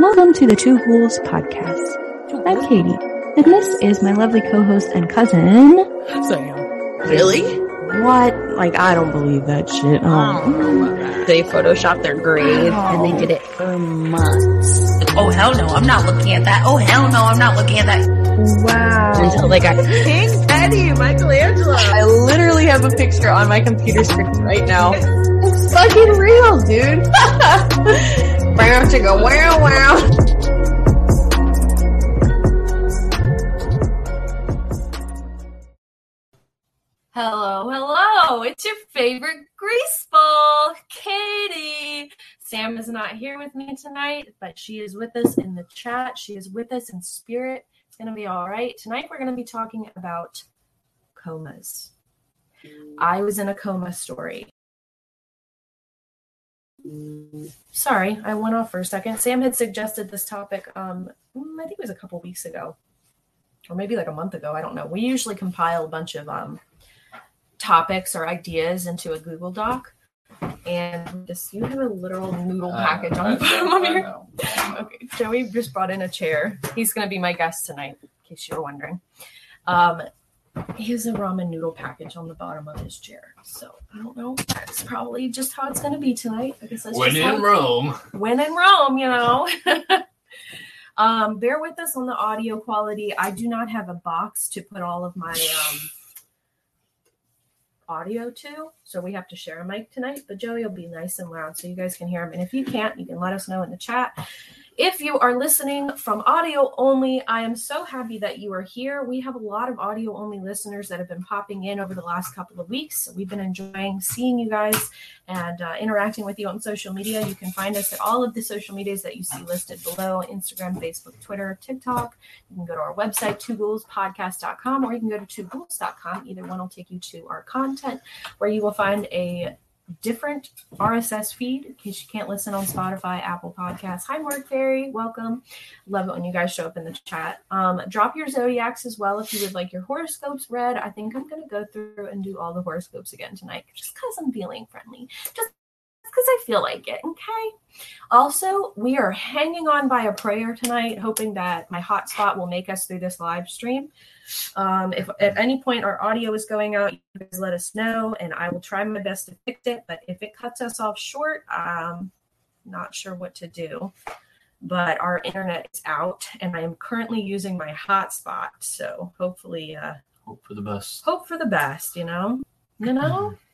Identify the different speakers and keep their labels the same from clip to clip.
Speaker 1: Welcome to the Two Ghouls podcast. I'm Katie, and this is my lovely co-host and cousin.
Speaker 2: Sam. Really?
Speaker 1: What? Like, I don't believe that shit. Um, oh.
Speaker 2: They photoshopped their grave and they did it for months.
Speaker 3: Oh hell no, I'm not looking at that. Oh hell no, I'm not looking at that.
Speaker 1: Wow.
Speaker 2: Until they got
Speaker 4: King Eddie, Michelangelo. I literally have a picture on my computer screen right now. It's fucking real, dude. wow, chicka, wow, wow.
Speaker 5: Hello, hello. It's your favorite greaseball, Katie. Sam is not here with me tonight, but she is with us in the chat. She is with us in spirit. It's going to be all right. Tonight, we're going to be talking about comas. I was in a coma story. Sorry, I went off for a second. Sam had suggested this topic, um, I think it was a couple weeks ago, or maybe like a month ago. I don't know. We usually compile a bunch of um, topics or ideas into a Google Doc. And this, you have a literal noodle package on the bottom of your. Okay, Joey just brought in a chair. He's going to be my guest tonight, in case you were wondering. Um, he has a ramen noodle package on the bottom of his chair. So I don't know. That's probably just how it's going to be tonight. I guess that's
Speaker 6: When
Speaker 5: just how
Speaker 6: in Rome.
Speaker 5: when in Rome, you know. um, bear with us on the audio quality. I do not have a box to put all of my um, audio too. so we have to share a mic tonight. But Joey will be nice and loud so you guys can hear him. And if you can't, you can let us know in the chat. If you are listening from audio only, I am so happy that you are here. We have a lot of audio only listeners that have been popping in over the last couple of weeks. We've been enjoying seeing you guys and uh, interacting with you on social media. You can find us at all of the social medias that you see listed below Instagram, Facebook, Twitter, TikTok. You can go to our website, twoghouls.podcast.com, or you can go to twoghouls.com. Either one will take you to our content where you will find a different RSS feed in case you can't listen on Spotify, Apple Podcasts. Hi, Mark Ferry. Welcome. Love it when you guys show up in the chat. Um, drop your zodiacs as well if you would like your horoscopes read. I think I'm going to go through and do all the horoscopes again tonight just because I'm feeling friendly. Just because I feel like it. Okay. Also, we are hanging on by a prayer tonight, hoping that my hotspot will make us through this live stream. Um, if at any point our audio is going out, you guys let us know, and I will try my best to fix it. But if it cuts us off short, um, not sure what to do. But our internet is out, and I am currently using my hotspot. So hopefully, uh,
Speaker 6: Hope for the best.
Speaker 5: hope for the best. You know, you know.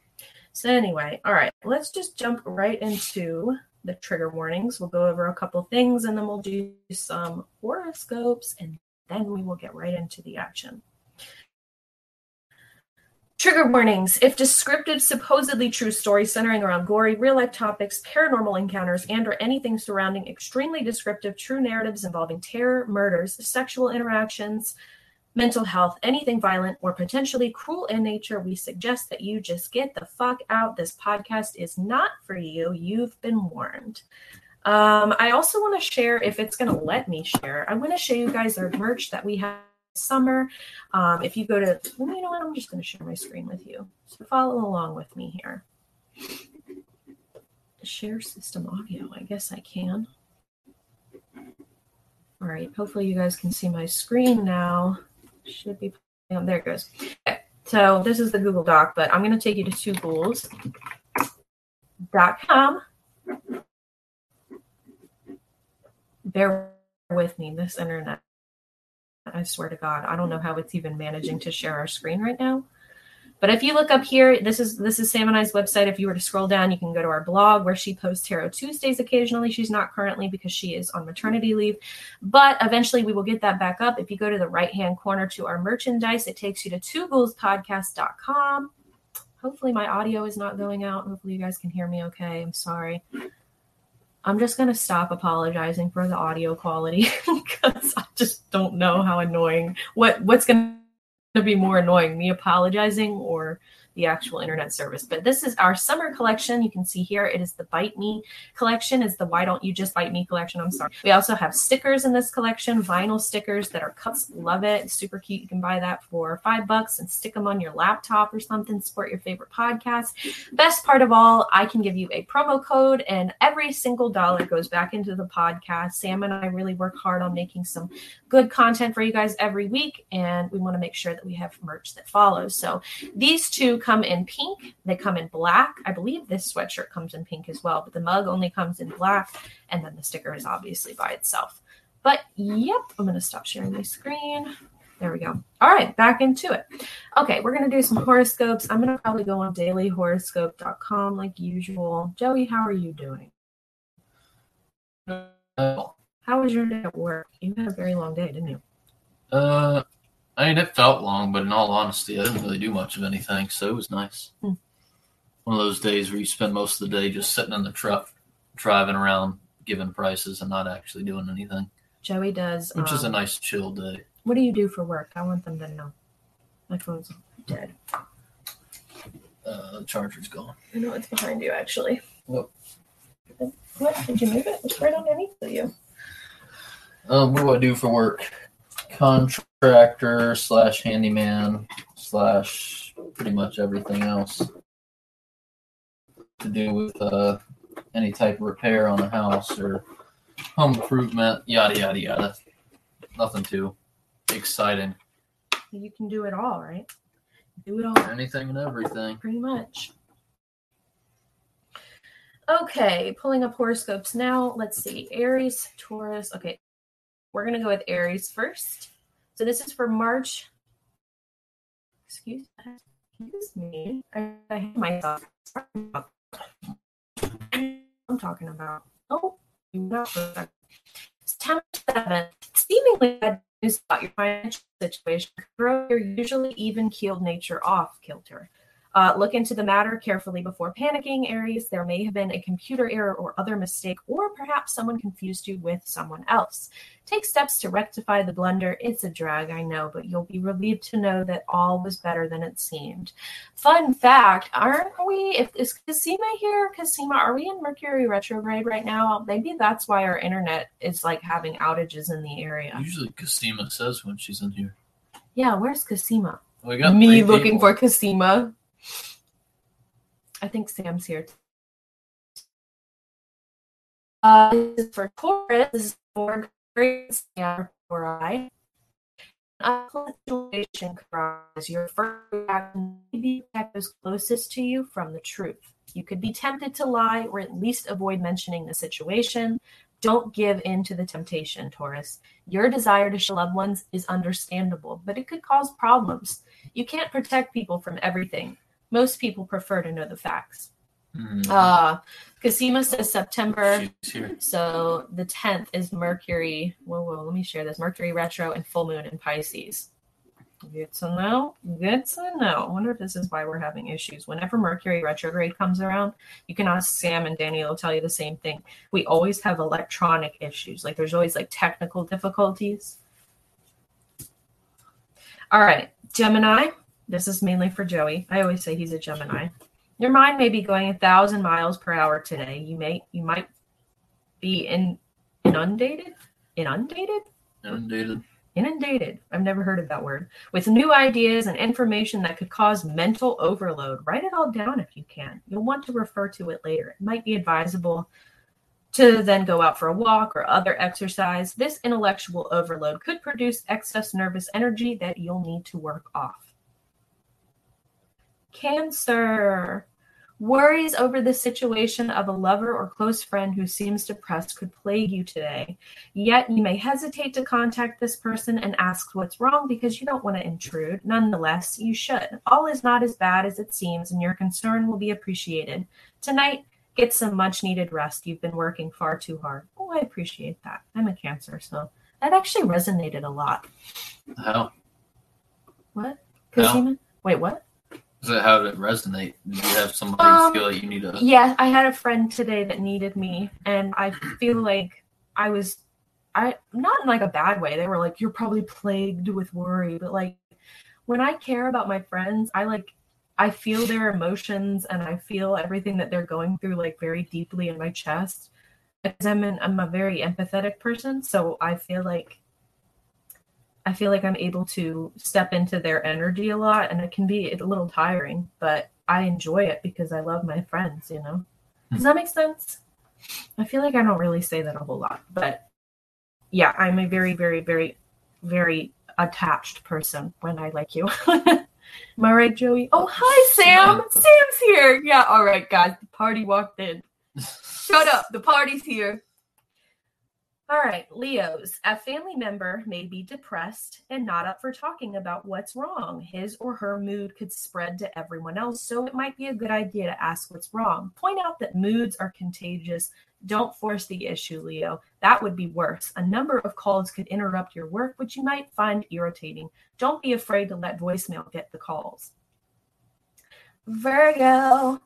Speaker 5: So anyway, all right, let's just jump right into the trigger warnings. We'll go over a couple things, and then we'll do some horoscopes, and then we will get right into the action. Trigger warnings. If descriptive, supposedly true stories centering around gory, real life topics, paranormal encounters, and or anything surrounding extremely descriptive true narratives involving terror, murders, sexual interactions, mental health, anything violent or potentially cruel in nature, we suggest that you just get the fuck out. This podcast is not for you. You've been warned. Um, I also want to share, if it's going to let me share, I want to show you guys our merch that we have summer. Um, if you go to, well, you know what? I'm just going to share my screen with you. So follow along with me here. Share system audio. I guess I can. All right. Hopefully, you guys can see my screen now. Should be. There it goes. Okay. So this is the Google Doc, but I'm going to take you to two ghouls.com. Bear with me, this internet. I swear to God, I don't know how it's even managing to share our screen right now. But if you look up here, this is this is Sam and I's website. If you were to scroll down, you can go to our blog where she posts Tarot Tuesdays occasionally. She's not currently because she is on maternity leave, but eventually we will get that back up. If you go to the right hand corner to our merchandise, it takes you to twoghouls.podcast.com. Hopefully my audio is not going out. Hopefully you guys can hear me okay. I'm sorry. I'm just gonna stop apologizing for the audio quality because I just don't know how annoying what what's gonna be more annoying, me apologizing or the actual internet service. But this is our summer collection. You can see here it is the Bite Me collection. Is the Why Don't You Just Bite Me collection. I'm sorry. We also have stickers in this collection, vinyl stickers that are cuts. Love it. Super cute. You can buy that for five bucks and stick them on your laptop or something. Support your favorite podcast. Best part of all, I can give you a promo code, and every single dollar goes back into the podcast. Sam and I really work hard on making some good content for you guys every week, and we want to make sure that we have merch that follows. So these two come in pink, they come in black. I believe this sweatshirt comes in pink as well, but the mug only comes in black, and then the sticker is obviously by itself. But yep, I'm going to stop sharing my screen. There we go. All right, back into it. Okay, we're going to do some horoscopes. I'm going to probably go on dailyhoroscope.com like usual. Joey, how are you doing?
Speaker 6: Uh,
Speaker 5: How was your day at work? You had a very long day, didn't you?
Speaker 6: uh, I mean, it felt long, but in all honesty, I didn't really do much of anything, so it was nice.
Speaker 5: Hmm.
Speaker 6: One of those days where you spend most of the day just sitting in the truck, driving around, giving prices, and not actually doing anything,
Speaker 5: Joey does.
Speaker 6: which is a
Speaker 5: um,
Speaker 6: nice chill day.
Speaker 5: What do you do for work? I want them to know. My phone's dead.
Speaker 6: Uh, the charger's gone.
Speaker 5: I know it's behind you, actually.
Speaker 6: What?
Speaker 5: What? Did you move it? It's right underneath of you.
Speaker 6: Um, what do I do for work? Contractor slash handyman slash pretty much everything else to do with uh, any type of repair on a house or home improvement, yada yada yada. Nothing too exciting.
Speaker 5: You can do it all, right? Do it all.
Speaker 6: Anything and everything.
Speaker 5: pretty much. Okay, pulling up horoscopes now. Let's see. Aries, Taurus. Okay, we're going to go with Aries first. So this is for March. Excuse, excuse me. I, I hate myself. I'm talking about. Oh, not. September 7th. Seemingly bad news about your financial situation could throw your usually even keeled nature off kilter. Uh, look into the matter carefully before panicking, Aries. There may have been a computer error or other mistake, or perhaps someone confused you with someone else. Take steps to rectify the blunder. It's a drag, I know, but you'll be relieved to know that all was better than it seemed. Fun fact aren't we, if is Casima here? Casima, are we in Mercury retrograde right now? Maybe that's why our internet is like having outages in the area.
Speaker 6: Usually, Casima says when she's in here.
Speaker 5: Yeah, where's Casima?
Speaker 6: We got
Speaker 5: Me looking
Speaker 6: people.
Speaker 5: for Casima. I think Sam's here. Uh, this is for Taurus. This is for and for I. Situation your first reaction may be closest to you from the truth. You could be tempted to lie or at least avoid mentioning the situation. Don't give in to the temptation, Taurus. Your desire to show loved ones is understandable, but it could cause problems. You can't protect people from everything. Most people prefer to know the facts.
Speaker 6: Mhm.
Speaker 5: Uh, Casima says September. So the 10th is Mercury. Whoa, whoa, let me share this. Mercury retro and full moon in Pisces. Good to know. Good to know. I wonder if this is why we're having issues. Whenever Mercury retrograde comes around, you can ask Sam and Danny, they'll tell you the same thing. We always have electronic issues. Like there's always like technical difficulties. All right, Gemini. This is mainly for Joey. I always say he's a Gemini. Your mind may be going a thousand miles per hour today. You may you might be in inundated, inundated,
Speaker 6: Inundated.
Speaker 5: inundated. I've never heard of that word. With new ideas and information that could cause mental overload. Write it all down if you can. You'll want to refer to it later. It might be advisable to then go out for a walk or other exercise. This intellectual overload could produce excess nervous energy that you'll need to work off. Cancer. Worries over the situation of a lover or close friend who seems depressed could plague you today. Yet you may hesitate to contact this person and ask what's wrong because you don't want to intrude. Nonetheless, you should. All is not as bad as it seems, and your concern will be appreciated. Tonight, get some much needed rest. You've been working far too hard. Oh, I appreciate that. I'm a Cancer, so that actually resonated a lot.
Speaker 6: How?
Speaker 5: What? Cosima? Wait, what?
Speaker 6: How did it resonate? Did you have somebody
Speaker 5: Um,
Speaker 6: feel like you need a
Speaker 5: Yeah, I had a friend today that needed me, and I feel like I was, I not in like a bad way. They were like, "You're probably plagued with worry," but like when I care about my friends, I like I feel their emotions and I feel everything that they're going through like very deeply in my chest because I'm an, I'm a very empathetic person, so I feel like I feel like I'm able to step into their energy a lot and it can be a little tiring, but I enjoy it because I love my friends, you know. Does that make sense? I feel like I don't really say that a whole lot, but yeah, I'm a very, very, very, very attached person when I like you. Am I right, Joey? Oh, hi, Sam. Sam's here. Yeah, all right, guys. The party walked in. Shut up. The party's here. All right, Leos. A family member may be depressed and not up for talking about what's wrong. His or her mood could spread to everyone else, so it might be a good idea to ask what's wrong. Point out that moods are contagious. Don't force the issue, Leo. That would be worse. A number of calls could interrupt your work, which you might find irritating. Don't be afraid to let voicemail get the calls. Virgo.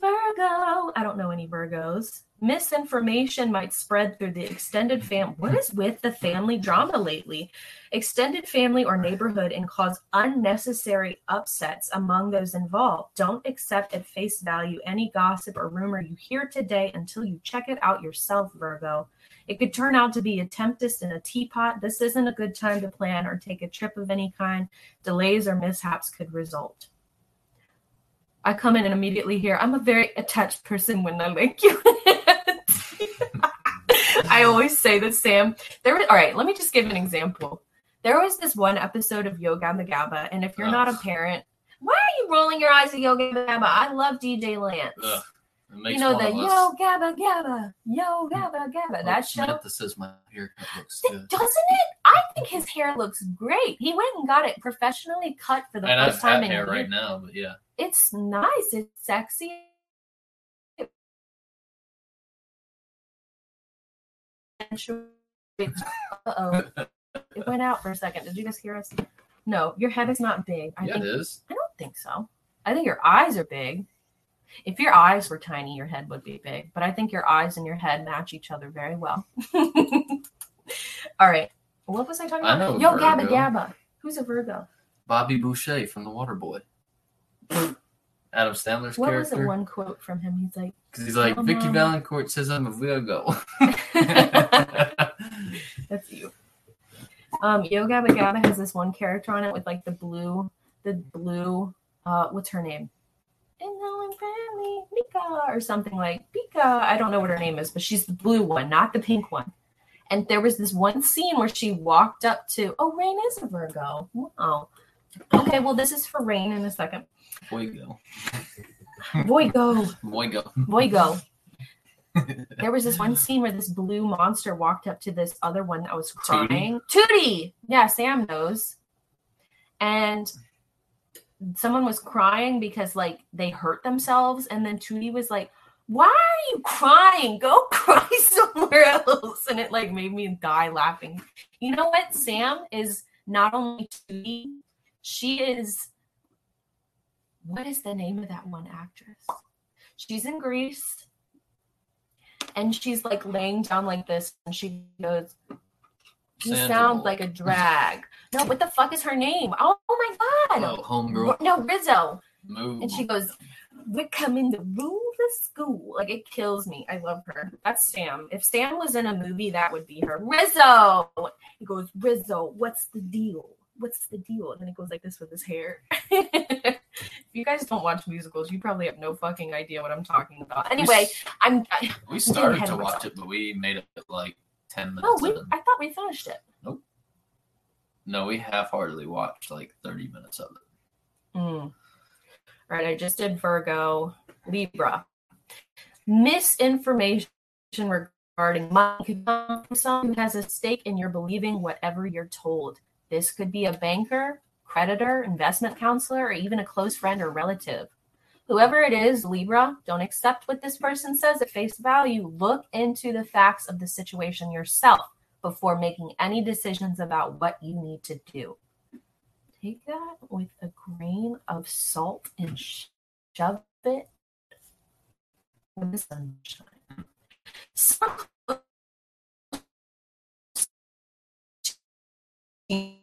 Speaker 5: Virgo. I don't know any Virgos. Misinformation might spread through the extended family. What is with the family drama lately? Extended family or neighborhood and cause unnecessary upsets among those involved. Don't accept at face value any gossip or rumor you hear today until you check it out yourself, Virgo. It could turn out to be a tempest in a teapot. This isn't a good time to plan or take a trip of any kind. Delays or mishaps could result. I come in and immediately hear, I'm a very attached person when I like you. I always say that Sam. There was all right. Let me just give an example. There was this one episode of Yo Gabba Gabba, and if you're not a parent, why are you rolling your eyes at Yo Gabba Gabba? I love DJ Lance.
Speaker 6: Ugh,
Speaker 5: you know the Yo Gabba Gabba, Yo Gabba Gabba. That show.
Speaker 6: Samantha says my haircut looks good.
Speaker 5: Doesn't it? I think his hair looks great. He went and got it professionally cut for the
Speaker 6: And I
Speaker 5: first
Speaker 6: have
Speaker 5: time in
Speaker 6: hair
Speaker 5: years.
Speaker 6: right now, but yeah.
Speaker 5: It's nice. It's sexy. Uh oh. It went out for a second. Did you guys hear us? No, your head is not big. I
Speaker 6: yeah,
Speaker 5: think
Speaker 6: it is.
Speaker 5: I don't think so. I think your eyes are big. If your eyes were tiny, your head would be big. But I think your eyes and your head match each other very well. All right. What was I talking
Speaker 6: I
Speaker 5: about?
Speaker 6: know
Speaker 5: Yo,
Speaker 6: a
Speaker 5: Gabba Gabba. Who's a Virgo?
Speaker 6: Bobby Boucher from The Waterboy. Adam Sandler's character.
Speaker 5: What was the one quote from him? He's like,
Speaker 6: Because he's like, Vicky
Speaker 5: on.
Speaker 6: Valancourt says I'm a Virgo.
Speaker 5: That's you. Um, Yo Gabba Gabba has this one character on it with like the blue, the blue, uh, what's her name? And now I'm friendly, Mika, or something like Pika. I don't know what her name is, but she's the blue one, not the pink one. And there was this one scene where she walked up to, oh, Rain is a Virgo. Wow. Okay, well, this is for Rain in a second.
Speaker 6: Boygo.
Speaker 5: Voigo,
Speaker 6: Boygo.
Speaker 5: Voigo. there was this one scene where this blue monster walked up to this other one that was crying. Toodee! Yeah, Sam knows. And someone was crying because like they hurt themselves, and then Toodee was like, Why are you crying? Go cry somewhere else. And it like made me die laughing. You know what? Sam is not only Toodee, she is what is the name of that one actress? She's in Grease and she's like laying down like this and she goes you
Speaker 6: Sandra
Speaker 5: sound
Speaker 6: Bullock.
Speaker 5: like a drag. No what the fuck is her name? Oh, my god.
Speaker 6: Oh, homegirl.
Speaker 5: no rizzo.
Speaker 6: Move.
Speaker 5: and she goes we're coming to rule the school. Like it kills me. I love her. That's sam. If sam was in a movie that would be her. Rizzo! He goes rizzo what's the deal? What's the deal? And then he goes like this with his hair you guys don't watch musicals you probably have no fucking idea what i'm talking about anyway i'm I,
Speaker 6: we started to watch it, but we made it like 10 minutes
Speaker 5: oh we, i thought we finished it Nope.
Speaker 6: No, we half heartedly watched like 30 minutes of it.
Speaker 5: Mm. All right, I just did Virgo, Libra. Misinformation regarding money could come from someone who has a stake in your believing whatever you're told. This could be a banker, creditor, investment counselor, or even a close friend or relative. Whoever it is, Libra, don't accept what this person says at face value. Look into the facts of the situation yourself before making any decisions about what you need to do take that with a grain of salt and shove it in the sunshine. You-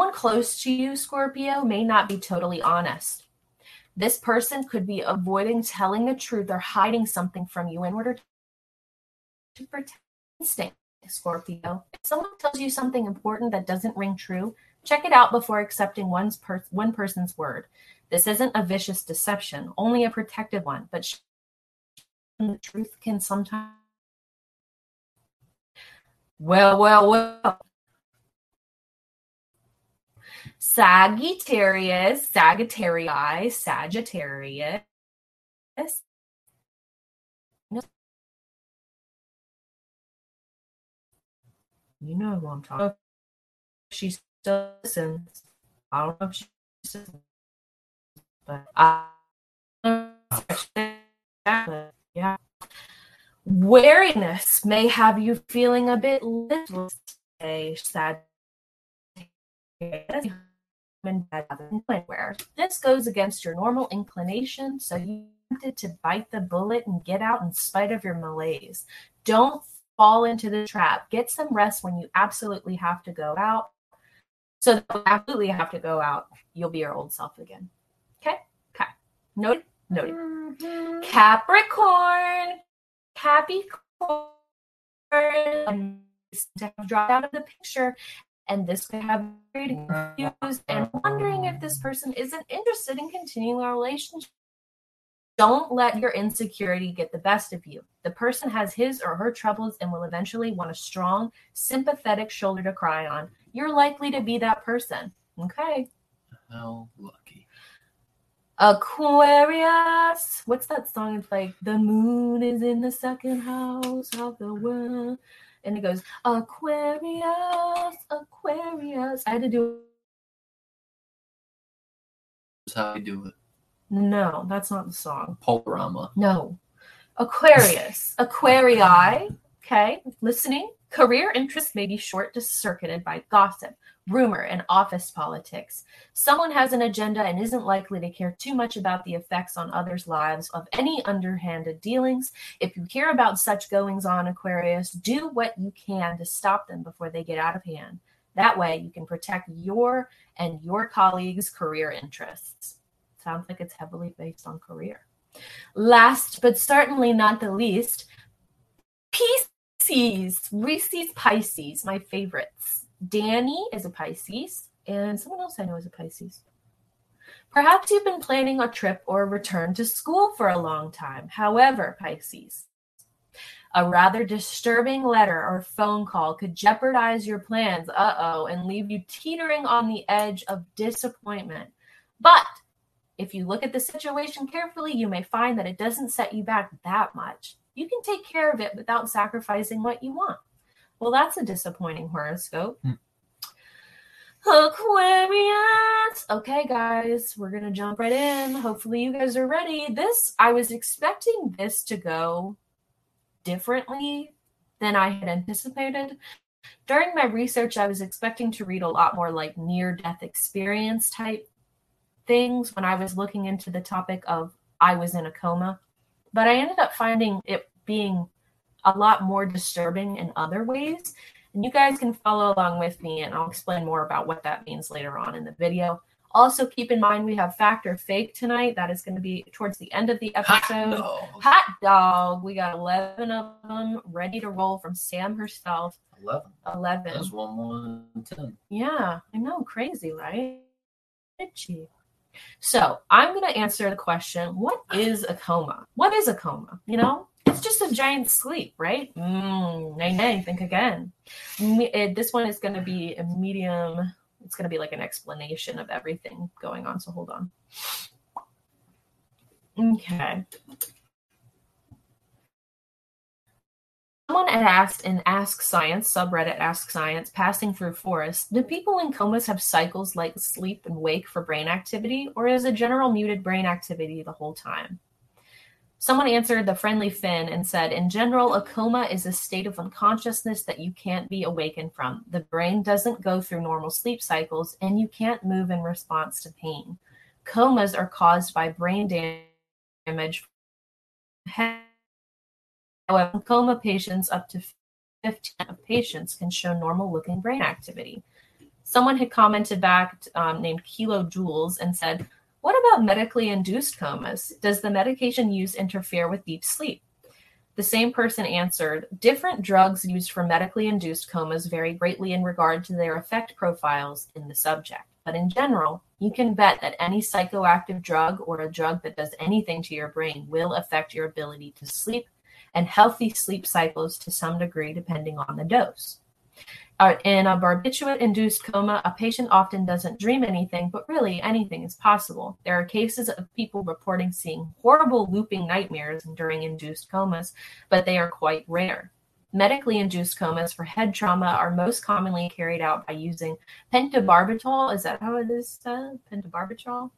Speaker 5: Someone close to you, Scorpio, may not be totally honest. This person could be avoiding telling the truth or hiding something from you in order to protect Scorpio. If someone tells you something important that doesn't ring true, check it out before accepting one's per- one person's word. This isn't a vicious deception, only a protective one, but sh- the truth can sometimes. Well, well, well. Sagittarius, Sagittarii, Sagittarius. You know who I'm talking. About. She still listens. I don't know if she listens, but I. Yeah. Wariness may have you feeling a bit little today, sad. Where this goes against your normal inclination, so you tempted to bite the bullet and get out in spite of your malaise. Don't fall into the trap. Get some rest when you absolutely have to go out. So that you absolutely have to go out, you'll be your old self again. Okay? Okay. Noted? Noted. Mm-hmm. Capricorn. Capricorn. To have dropped out of the picture. And this could have you confused and wondering if this person isn't interested in continuing a relationship. Don't let your insecurity get the best of you. The person has his or her troubles and will eventually want a strong, sympathetic shoulder to cry on. You're likely to be that person. Okay.
Speaker 6: How lucky.
Speaker 5: Aquarius. What's that song? It's like the moon is in the second house of the world. And it goes, Aquarius, Aquarius. I had to do
Speaker 6: That's how you do it.
Speaker 5: no, that's not the song.
Speaker 6: Polarama.
Speaker 5: No. Aquarius. Aquarii. Okay. Listening. Career interests may be short circuited by gossip, rumor, and office politics. Someone has an agenda and isn't likely to care too much about the effects on others' lives of any underhanded dealings. If you hear about such goings on, Aquarius, do what you can to stop them before they get out of hand. That way, you can protect your and your colleagues' career interests. Sounds like it's heavily based on career. Last but certainly not the least, Pisces. Reese's Pisces, my favorites. Danny is a Pisces, and someone else I know is a Pisces. Perhaps you've been planning a trip or a return to school for a long time. However, Pisces, a rather disturbing letter or phone call could jeopardize your plans, uh oh, and leave you teetering on the edge of disappointment. But if you look at the situation carefully, you may find that it doesn't set you back that much. You can take care of it without sacrificing what you want. Well, that's a disappointing horoscope.
Speaker 6: Hmm.
Speaker 5: Aquarius. Okay, guys, we're going to jump right in. Hopefully, you guys are ready. This, I was expecting this to go differently than I had anticipated. During my research, I was expecting to read a lot more like near death experience type things when I was looking into the topic of I was in a coma. But I ended up finding it being a lot more disturbing in other ways. And you guys can follow along with me, and I'll explain more about what that means later on in the video. Also, keep in mind we have fact or fake tonight. That is going to be towards the end of the episode.
Speaker 6: dog.
Speaker 5: Hot dog. We got 11 of them ready to roll from Sam herself.
Speaker 6: 11.
Speaker 5: 11.
Speaker 6: That's one more than 10.
Speaker 5: Yeah, I know. Crazy, right? Itchy. So I'm going to answer the question what is a coma? What is a coma? You know, it's just a giant sleep, right? Mm, nay, nay, think again. It- this one is going to be a medium, it's going to be like an explanation of everything going on. So hold on. Okay. Someone had asked in Ask Science, subreddit Ask Science, passing through forests, do people in comas have cycles like sleep and wake for brain activity, or is a general muted brain activity the whole time? Someone answered the friendly Finn and said, In general, a coma is a state of unconsciousness that you can't be awakened from. The brain doesn't go through normal sleep cycles, and you can't move in response to pain. Comas are caused by brain damage. However, coma patients, up to 15 of patients, can show normal looking brain activity. Someone had commented back um, named Kilo Jules and said, What about medically induced comas? Does the medication use interfere with deep sleep? The same person answered Different drugs used for medically induced comas vary greatly in regard to their effect profiles in the subject. But in general, you can bet that any psychoactive drug or a drug that does anything to your brain will affect your ability to sleep and healthy sleep cycles to some degree, depending on the dose. Uh, in a barbiturate induced coma, a patient often doesn't dream anything, but really anything is possible. There are cases of people reporting seeing horrible looping nightmares during induced comas, but they are quite rare. Medically induced comas for head trauma are most commonly carried out by using pentobarbital. Is that how it is said? Pentobarbital?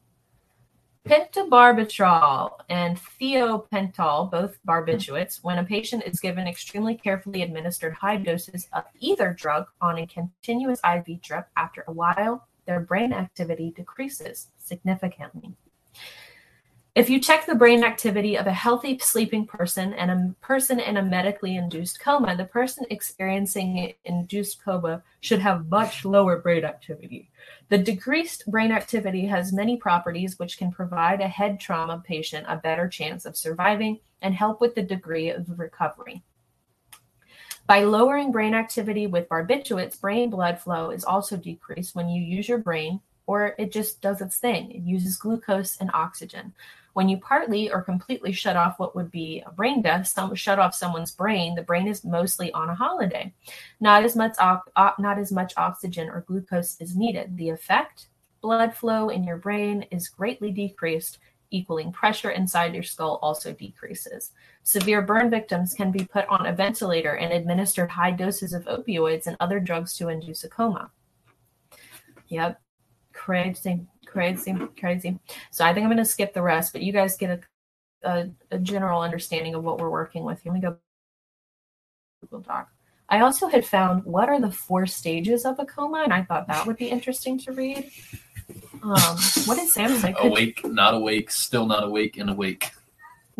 Speaker 5: Pentobarbital and thiopental, both barbiturates, when a patient is given extremely carefully administered high doses of either drug on a continuous IV drip, after a while, their brain activity decreases significantly. If you check the brain activity of a healthy sleeping person and a person in a medically induced coma, the person experiencing induced coma should have much lower brain activity. The decreased brain activity has many properties which can provide a head trauma patient a better chance of surviving and help with the degree of recovery. By lowering brain activity with barbiturates, brain blood flow is also decreased when you use your brain or it just does its thing. It uses glucose and oxygen. When you partly or completely shut off what would be a brain death, some shut off someone's brain, the brain is mostly on a holiday. Not as much not as much oxygen or glucose is needed. The effect, blood flow in your brain is greatly decreased, equaling pressure inside your skull also decreases. Severe burn victims can be put on a ventilator and administered high doses of opioids and other drugs to induce a coma. Yep, crazy crazy, crazy. So I think I'm going to skip the rest, but you guys get a, a, a general understanding of what we're working with. Here we go. Google Doc. I also had found what are the four stages of a coma, and I thought that would be interesting to read. Um, what did Sam say?
Speaker 6: Awake, not awake, still not awake, and awake.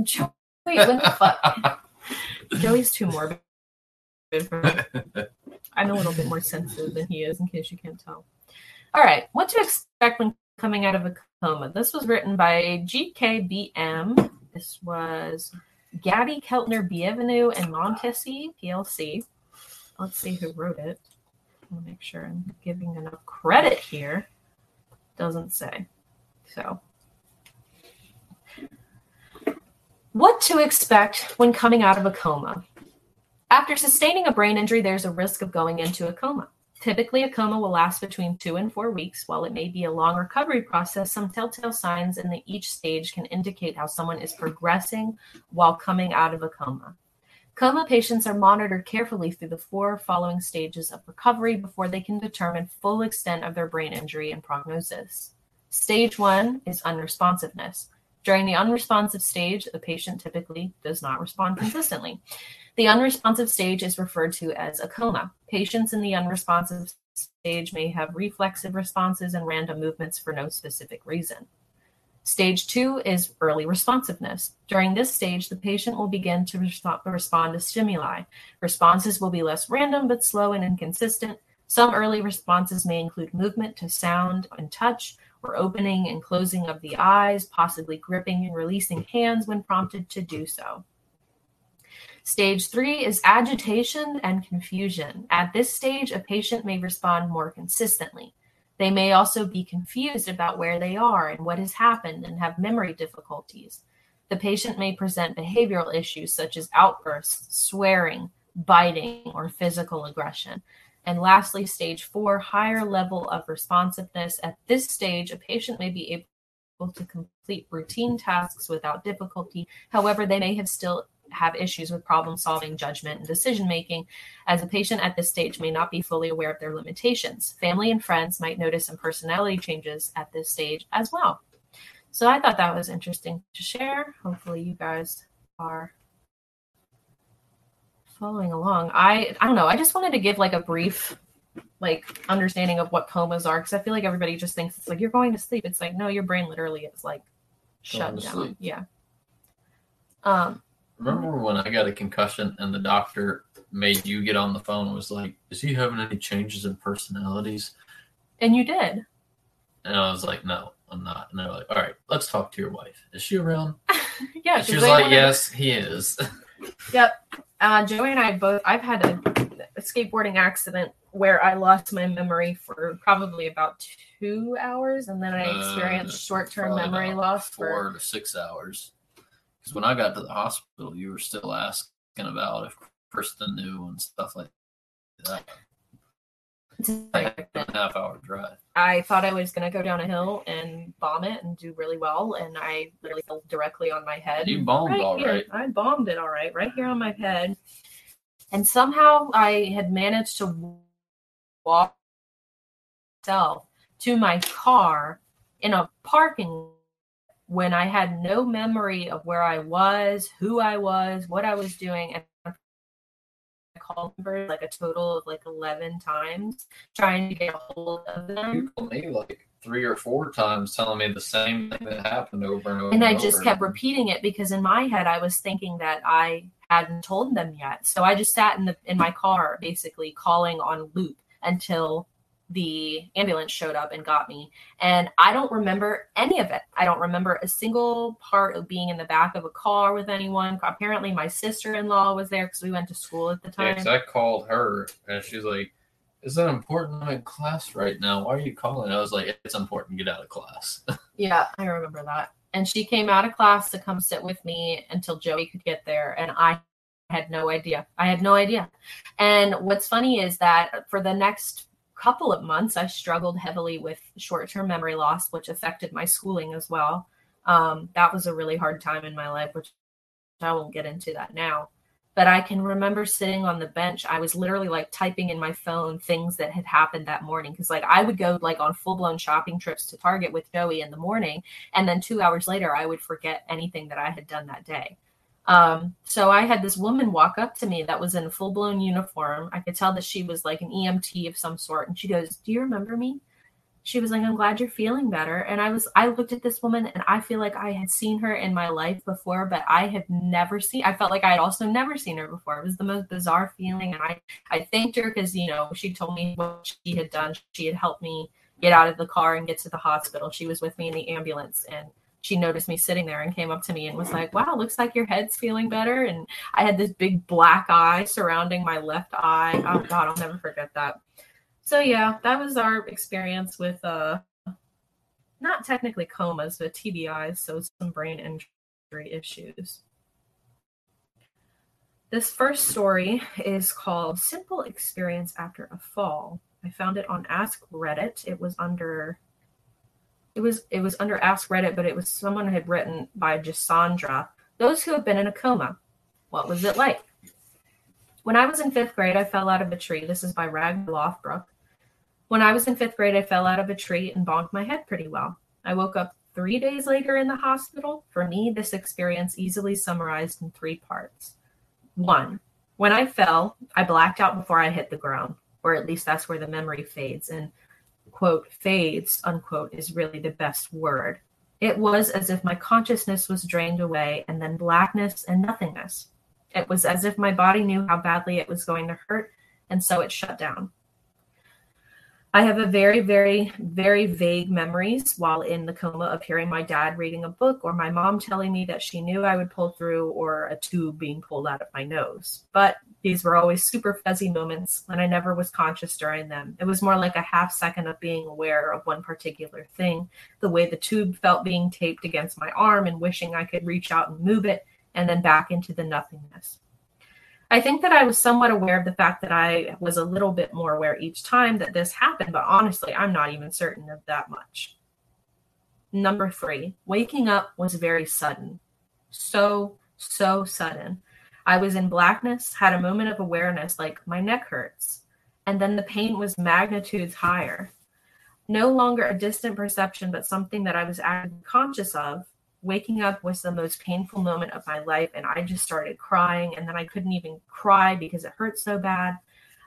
Speaker 5: Joey, what the fuck? Joey's too morbid. I'm a little bit more sensitive than he is, in case you can't tell. All right, what to expect when coming out of a coma. This was written by GKBM. This was Gaddy Keltner Bienvenue and Montesi PLC. Let's see who wrote it. I'll make sure I'm giving enough credit here. Doesn't say. So, what to expect when coming out of a coma? After sustaining a brain injury, there's a risk of going into a coma. Typically, a coma will last between two and four weeks. While it may be a long recovery process, some telltale signs in the, each stage can indicate how someone is progressing while coming out of a coma. Coma patients are monitored carefully through the four following stages of recovery before they can determine full extent of their brain injury and prognosis. Stage one is unresponsiveness. During the unresponsive stage, the patient typically does not respond consistently. The unresponsive stage is referred to as a coma. Patients in the unresponsive stage may have reflexive responses and random movements for no specific reason. Stage two is early responsiveness. During this stage, the patient will begin to respond to stimuli. Responses will be less random but slow and inconsistent. Some early responses may include movement to sound and touch, or opening and closing of the eyes, possibly gripping and releasing hands when prompted to do so. Stage three is agitation and confusion. At this stage, a patient may respond more consistently. They may also be confused about where they are and what has happened and have memory difficulties. The patient may present behavioral issues such as outbursts, swearing, biting, or physical aggression. And lastly, stage four, higher level of responsiveness. At this stage, a patient may be able to complete routine tasks without difficulty. However, they may have still have issues with problem solving, judgment, and decision making, as a patient at this stage may not be fully aware of their limitations. Family and friends might notice some personality changes at this stage as well. So I thought that was interesting to share. Hopefully, you guys are following along. I I don't know. I just wanted to give like a brief like understanding of what comas are because I feel like everybody just thinks it's like you're going to sleep. It's like no, your brain literally is like shut down. Sleep. Yeah. Um
Speaker 6: Remember when I got a concussion and the doctor made you get on the phone and was like, Is he having any changes in personalities?
Speaker 5: And you did.
Speaker 6: And I was like, no, I'm not. And they're like, all right, let's talk to your wife. Is she around?
Speaker 5: yeah,
Speaker 6: And she
Speaker 5: 'cause
Speaker 6: was
Speaker 5: they
Speaker 6: like,
Speaker 5: wanted-
Speaker 6: yes, he is.
Speaker 5: Uh, Joey and I both. I've had a, a skateboarding accident where I lost my memory for probably about two hours, and then I
Speaker 6: Uh,
Speaker 5: experienced short-term memory
Speaker 6: about
Speaker 5: loss for
Speaker 6: four to six hours. Because when I got to the hospital, you were still asking about if Kristen knew and stuff like that. Like a half hour drive.
Speaker 5: I thought I was going to go down a hill and bomb it and do really well, and I literally fell directly on my head.
Speaker 6: You bombed all
Speaker 5: here.
Speaker 6: right.
Speaker 5: I bombed it all right, right here on my head. And somehow I had managed to walk myself to my car in a parking lot when I had no memory of where I was, who I was, what I was doing, and I called numbers like a total of like eleven times trying to get a hold of them.
Speaker 6: You called me like three or four times telling me the same thing that happened over and over.
Speaker 5: and I
Speaker 6: over
Speaker 5: just
Speaker 6: and
Speaker 5: kept
Speaker 6: over.
Speaker 5: repeating it because in my head I was thinking that I hadn't told them yet. So I just sat in the in my car basically calling on loop until the ambulance showed up and got me. And I don't remember any of it. I don't remember a single part of being in the back of a car with anyone. Apparently my sister-in-law was there because we went to school at the
Speaker 6: Yeah, I called her and she's like, "Is that important? I'm in class right now. Why are you calling?" I was like, "It's important. Get out of class."
Speaker 5: Yeah, I remember that. And she came out of class to come sit with me until Joey could get there. And I had no idea. I had no idea. And what's funny is that for the next couple of months, I struggled heavily with short term memory loss, which affected my schooling as well. Um, that was a really hard time in my life, which I won't get into that now. But I can remember sitting on the bench. I was literally like typing in my phone things that had happened that morning. Cause like I would go like on full blown shopping trips to Target with Joey in the morning. And then two hours later, I would forget anything that I had done that day. Um, so I had this woman walk up to me that was in full blown uniform. I could tell that she was like an EMT of some sort. And she goes, Do you remember me? She was like, I'm glad you're feeling better. And I was, I looked at this woman and I feel like I had seen her in my life before, but I had never seen, I felt like I had also never seen her before. It was the most bizarre feeling. And I, I thanked her because, you know, she told me what she had done. She had helped me get out of the car and get to the hospital. She was with me in the ambulance and she noticed me sitting there and came up to me and was like, Wow, looks like your head's feeling better. And I had this big black eye surrounding my left eye. Oh God, I'll never forget that. So yeah, that was our experience with uh not technically comas, but TBIs, so some brain injury issues. This first story is called Simple Experience After a Fall. I found it on Ask Reddit. It was under it was it was under Ask Reddit, but it was someone had written by Jasandra. Those who have been in a coma. What was it like? When I was in fifth grade, I fell out of a tree. This is by Rag Lothbrook. When I was in fifth grade, I fell out of a tree and bonked my head pretty well. I woke up three days later in the hospital. For me, this experience easily summarized in three parts. One, when I fell, I blacked out before I hit the ground, or at least that's where the memory fades. And quote, fades, unquote, is really the best word. It was as if my consciousness was drained away and then blackness and nothingness. It was as if my body knew how badly it was going to hurt, and so it shut down. I have a very, very, very vague memories while in the coma of hearing my dad reading a book or my mom telling me that she knew I would pull through or a tube being pulled out of my nose. But these were always super fuzzy moments and I never was conscious during them. It was more like a half second of being aware of one particular thing, the way the tube felt being taped against my arm and wishing I could reach out and move it, and then back into the nothingness. I think that I was somewhat aware of the fact that I was a little bit more aware each time that this happened, but honestly, I'm not even certain of that much. Number three, waking up was very sudden. So, so sudden. I was in blackness, had a moment of awareness like my neck hurts, and then the pain was magnitudes higher. No longer a distant perception, but something that I was conscious of waking up was the most painful moment of my life. And i just started crying and then i couldn't even cry because it hurt so bad.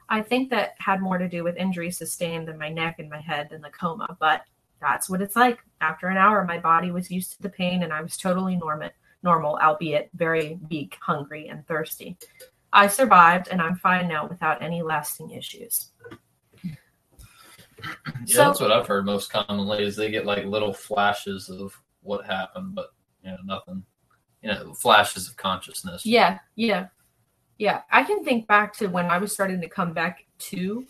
Speaker 5: I think that had more to do with injuries sustained in my neck and my head than the coma but that's what it's like. After an hour my body was used to the pain and i was totally normal normal albeit very weak hungry and thirsty i survived and i'm fine now without any lasting issues
Speaker 6: Yeah,
Speaker 5: So-
Speaker 6: that's what I've heard most commonly is they get like little flashes of what happened, but you know, nothing. You know, flashes of consciousness.
Speaker 5: Yeah, yeah, yeah. I can think back to when I was starting to come back to,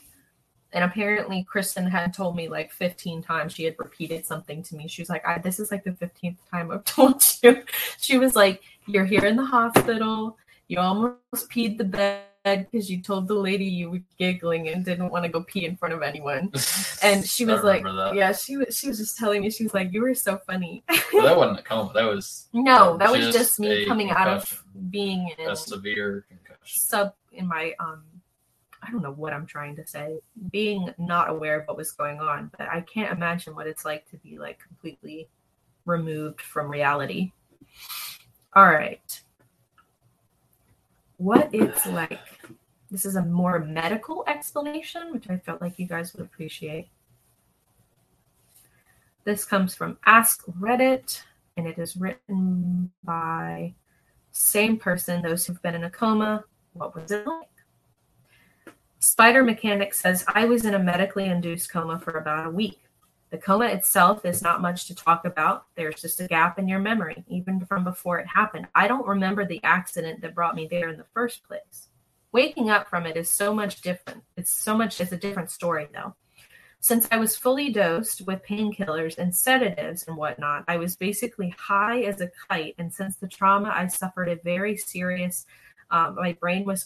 Speaker 5: and apparently Kristen had told me like 15 times. She had repeated something to me. She was like, I, "This is like the 15th time I've told you." She was like, "You're here in the hospital. You almost peed the bed because you told the lady you were giggling and didn't want to go pee in front of anyone." And she was like,
Speaker 6: that.
Speaker 5: "Yeah." She was. She was just telling me. She was like, "You were so funny."
Speaker 6: But that wasn't a coma. That was
Speaker 5: no, that was
Speaker 6: Just
Speaker 5: just me coming out of being in
Speaker 6: a severe concussion.
Speaker 5: sub in my um I don't know what I'm trying to say, being not aware of what was going on, but I can't imagine what it's like to be like completely removed from reality. All right. What it's like. This is a more medical explanation, which I felt like you guys would appreciate. This comes from Ask Reddit, and it is written by same person, those who've been in a coma. What was it like? Spider Mechanic says, I was in a medically induced coma for about a week. The coma itself is not much to talk about. There's just a gap in your memory, even from before it happened. I don't remember the accident that brought me there in the first place. Waking up from it is so much different. It's so much, it's a different story though. Since I was fully dosed with painkillers and sedatives and whatnot, I was basically high as a kite. And since the trauma, I suffered a very serious, um, my brain was,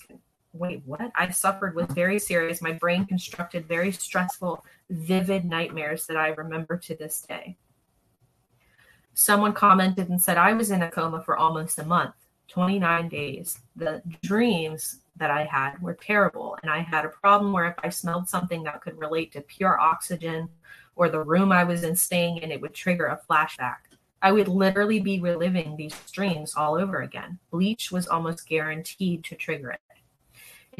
Speaker 5: wait, what? I suffered with very serious, my brain constructed very stressful, vivid nightmares that I remember to this day. Someone commented and said, I was in a coma for almost a month, 29 days. The dreams that I had were terrible. And I had a problem where if I smelled something that could relate to pure oxygen or the room I was in staying in, it would trigger a flashback. I would literally be reliving these dreams all over again. Bleach was almost guaranteed to trigger it.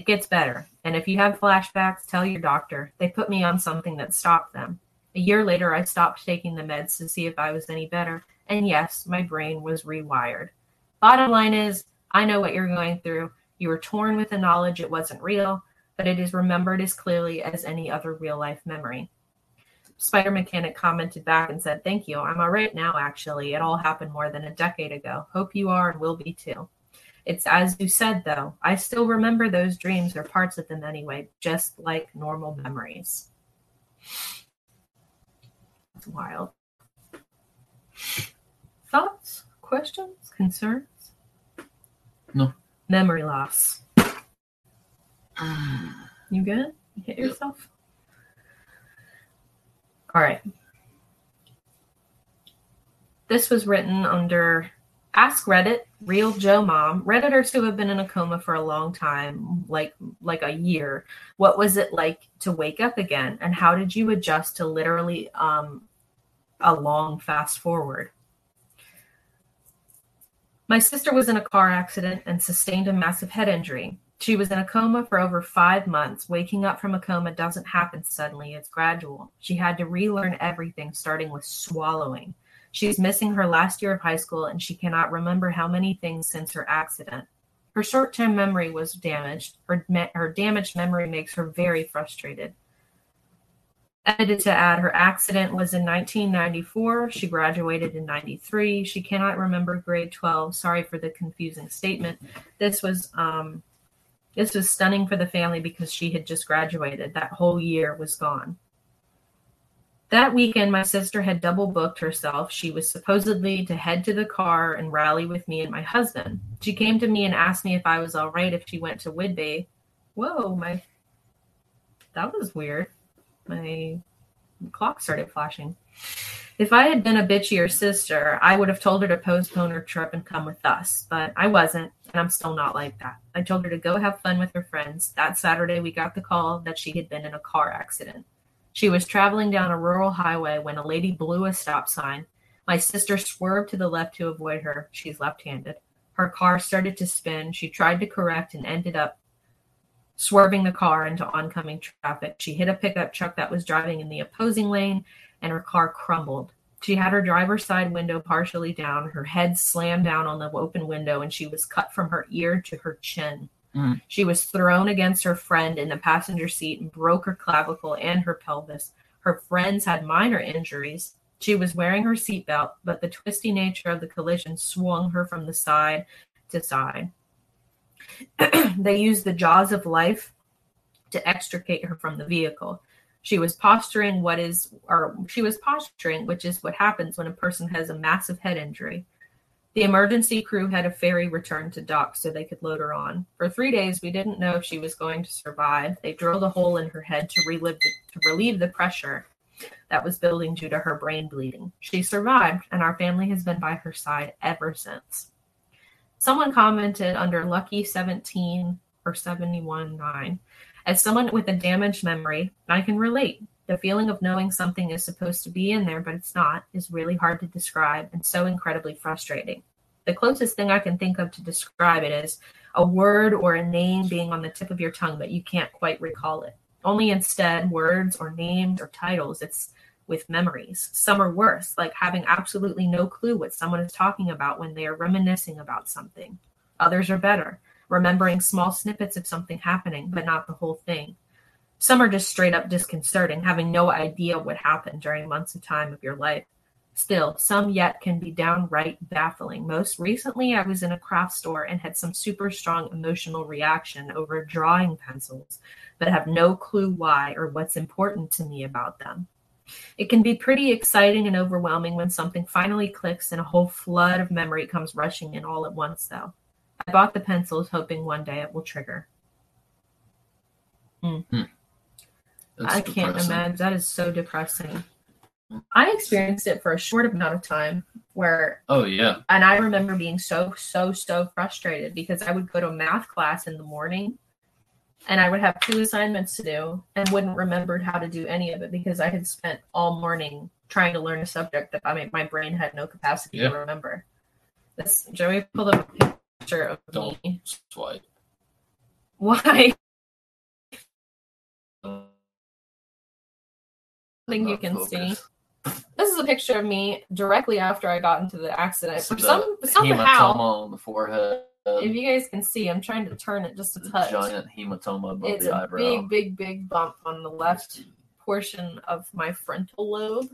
Speaker 5: It gets better. And if you have flashbacks, tell your doctor. They put me on something that stopped them. A year later, I stopped taking the meds to see if I was any better. And yes, my brain was rewired. Bottom line is, I know what you're going through. You were torn with the knowledge it wasn't real, but it is remembered as clearly as any other real life memory. Spider Mechanic commented back and said, Thank you. I'm all right now, actually. It all happened more than a decade ago. Hope you are and will be too. It's as you said, though. I still remember those dreams or parts of them anyway, just like normal memories. It's wild. Thoughts, questions, concerns?
Speaker 6: No.
Speaker 5: Memory loss. You good? You hit yourself? All right. This was written under Ask Reddit, Real Joe Mom, Redditors who have been in a coma for a long time, like like a year. What was it like to wake up again, and how did you adjust to literally um, a long fast forward? My sister was in a car accident and sustained a massive head injury. She was in a coma for over five months. Waking up from a coma doesn't happen suddenly, it's gradual. She had to relearn everything, starting with swallowing. She's missing her last year of high school and she cannot remember how many things since her accident. Her short term memory was damaged. Her, her damaged memory makes her very frustrated. Edited to add, her accident was in 1994. She graduated in 93. She cannot remember grade 12. Sorry for the confusing statement. This was um, this was stunning for the family because she had just graduated. That whole year was gone. That weekend, my sister had double booked herself. She was supposedly to head to the car and rally with me and my husband. She came to me and asked me if I was all right if she went to Whidbey. Whoa, my that was weird. My clock started flashing. If I had been a bitchier sister, I would have told her to postpone her trip and come with us, but I wasn't, and I'm still not like that. I told her to go have fun with her friends. That Saturday, we got the call that she had been in a car accident. She was traveling down a rural highway when a lady blew a stop sign. My sister swerved to the left to avoid her. She's left handed. Her car started to spin. She tried to correct and ended up swerving the car into oncoming traffic. She hit a pickup truck that was driving in the opposing lane and her car crumbled. She had her driver's side window partially down, her head slammed down on the open window, and she was cut from her ear to her chin.
Speaker 6: Mm.
Speaker 5: She was thrown against her friend in the passenger seat and broke her clavicle and her pelvis. Her friends had minor injuries. She was wearing her seatbelt, but the twisty nature of the collision swung her from the side to side. they used the jaws of life to extricate her from the vehicle. She was posturing what is or she was posturing, which is what happens when a person has a massive head injury. The emergency crew had a ferry return to dock so they could load her on. For three days, we didn't know if she was going to survive. They drilled a hole in her head to relieve the, to relieve the pressure that was building due to her brain bleeding. She survived, and our family has been by her side ever since. Someone commented under Lucky 17 or 71 9. As someone with a damaged memory, I can relate. The feeling of knowing something is supposed to be in there, but it's not, is really hard to describe and so incredibly frustrating. The closest thing I can think of to describe it is a word or a name being on the tip of your tongue, but you can't quite recall it. Only instead, words or names or titles, it's with memories. Some are worse, like having absolutely no clue what someone is talking about when they are reminiscing about something. Others are better, remembering small snippets of something happening, but not the whole thing. Some are just straight up disconcerting, having no idea what happened during months of time of your life. Still, some yet can be downright baffling. Most recently, I was in a craft store and had some super strong emotional reaction over drawing pencils, but have no clue why or what's important to me about them. It can be pretty exciting and overwhelming when something finally clicks and a whole flood of memory comes rushing in all at once, though. I bought the pencils hoping one day it will trigger. Hmm. Hmm.
Speaker 6: That's
Speaker 5: I can't
Speaker 6: depressing.
Speaker 5: imagine. That is so depressing. I experienced it for a short amount of time where,
Speaker 6: Oh yeah.
Speaker 5: and I remember being so, so, so frustrated because I would go to math class in the morning and I would have two assignments to do and wouldn't remember how to do any of it because I had spent all morning trying to learn a subject that I mean, my brain had no capacity
Speaker 6: Yeah.
Speaker 5: to remember. This Joey pulled up a picture of
Speaker 6: Don't
Speaker 5: me.
Speaker 6: swipe.
Speaker 5: Why? Think you can see. This is a picture of me directly after I got into the accident. For
Speaker 6: The
Speaker 5: some
Speaker 6: hematoma
Speaker 5: somehow,
Speaker 6: on the forehead.
Speaker 5: if you guys can see, I'm trying to turn it just a touch.
Speaker 6: giant hematoma above
Speaker 5: It's
Speaker 6: the
Speaker 5: a
Speaker 6: eyebrow.
Speaker 5: big, big, big bump on the left portion of my frontal lobe,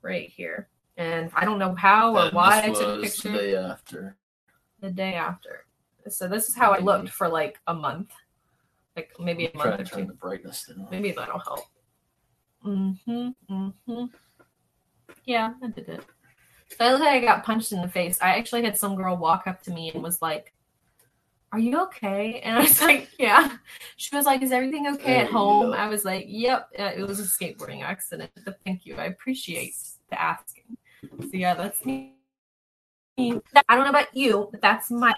Speaker 5: right here. And I don't know how or
Speaker 6: And
Speaker 5: why I took a picture
Speaker 6: the day after.
Speaker 5: the day after. So this is how I looked for like a month, like maybe a month
Speaker 6: to
Speaker 5: or
Speaker 6: turn the brightness down.
Speaker 5: Maybe that'll help. Mm-hmm. Mm-hmm. Yeah, I did it. So I looked like I got punched in the face. I actually had some girl walk up to me and was like, Are you okay? And I was like, Yeah. She was like, Is everything okay at home? I was like, Yep. Uh, It was a skateboarding accident. But thank you. I appreciate the asking. So yeah, that's me. I don't know about you, but that's my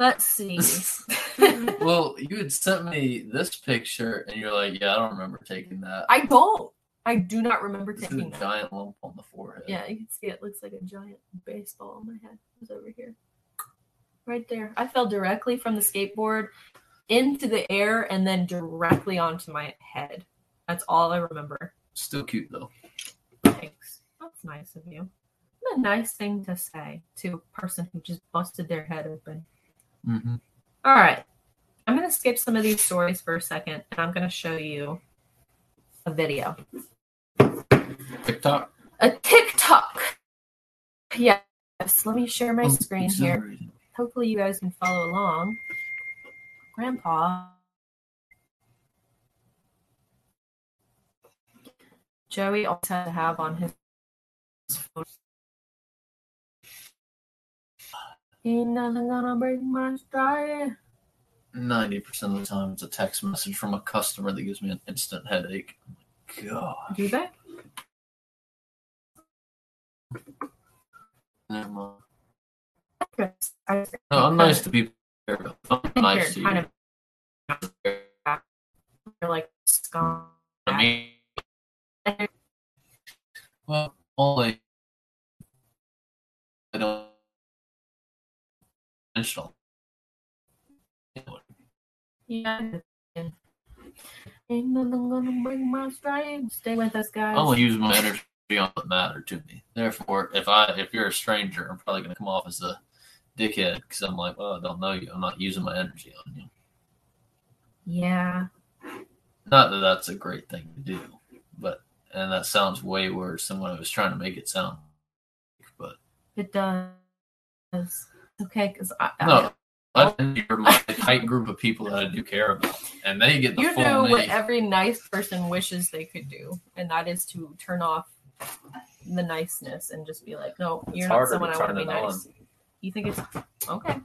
Speaker 5: Let's see.
Speaker 6: well, you had sent me this picture, and you're like, "Yeah, I don't remember taking that."
Speaker 5: I don't. I do not remember
Speaker 6: This is
Speaker 5: taking
Speaker 6: a
Speaker 5: that.
Speaker 6: giant lump on the forehead.
Speaker 5: Yeah, you can see it looks like a giant baseball on my head. It's over here. Right there. I fell directly from the skateboard into the air and then directly onto my head. That's all I remember.
Speaker 6: Still cute though.
Speaker 5: Thanks. That's nice of you. What a nice thing to say to a person who just busted their head open.
Speaker 6: Mm-hmm.
Speaker 5: All right. To skip some of these stories for a second and I'm going to show you a video.
Speaker 6: TikTok.
Speaker 5: A TikTok. Yes. Let me share my
Speaker 6: Oh,
Speaker 5: screen here. hopefully you guys can follow along. Grandpa. Joey always had to have on his phone. Ain't nothing gonna break my stride.
Speaker 6: Ninety percent of the time, it's a text message from a customer that gives me an instant headache. God.
Speaker 5: Do they?
Speaker 6: Never mind. No, I'm nice to people. I'm nice to you.
Speaker 5: of you're like scum.
Speaker 6: I mean, well, only I don't intentional.
Speaker 5: Yeah. Ain't nothing gonna break my stride. Stay with us, guys.
Speaker 6: I only use my energy on what matter to me. Therefore, if I if you're a stranger, I'm probably gonna come off as a dickhead because I'm like, well, I don't know you. I'm not using my energy on you.
Speaker 5: Yeah.
Speaker 6: Not that that's a great thing to do. but and that sounds way worse than what I was trying to make it sound. But
Speaker 5: It does. Okay, because I,
Speaker 6: no, I, you're my tight group of people that I do care about, and they get the
Speaker 5: you
Speaker 6: full
Speaker 5: do what
Speaker 6: name.
Speaker 5: every nice person wishes they could do, and that is to turn off the niceness and just be like, no, you're not someone I want to be nice. You think it's okay?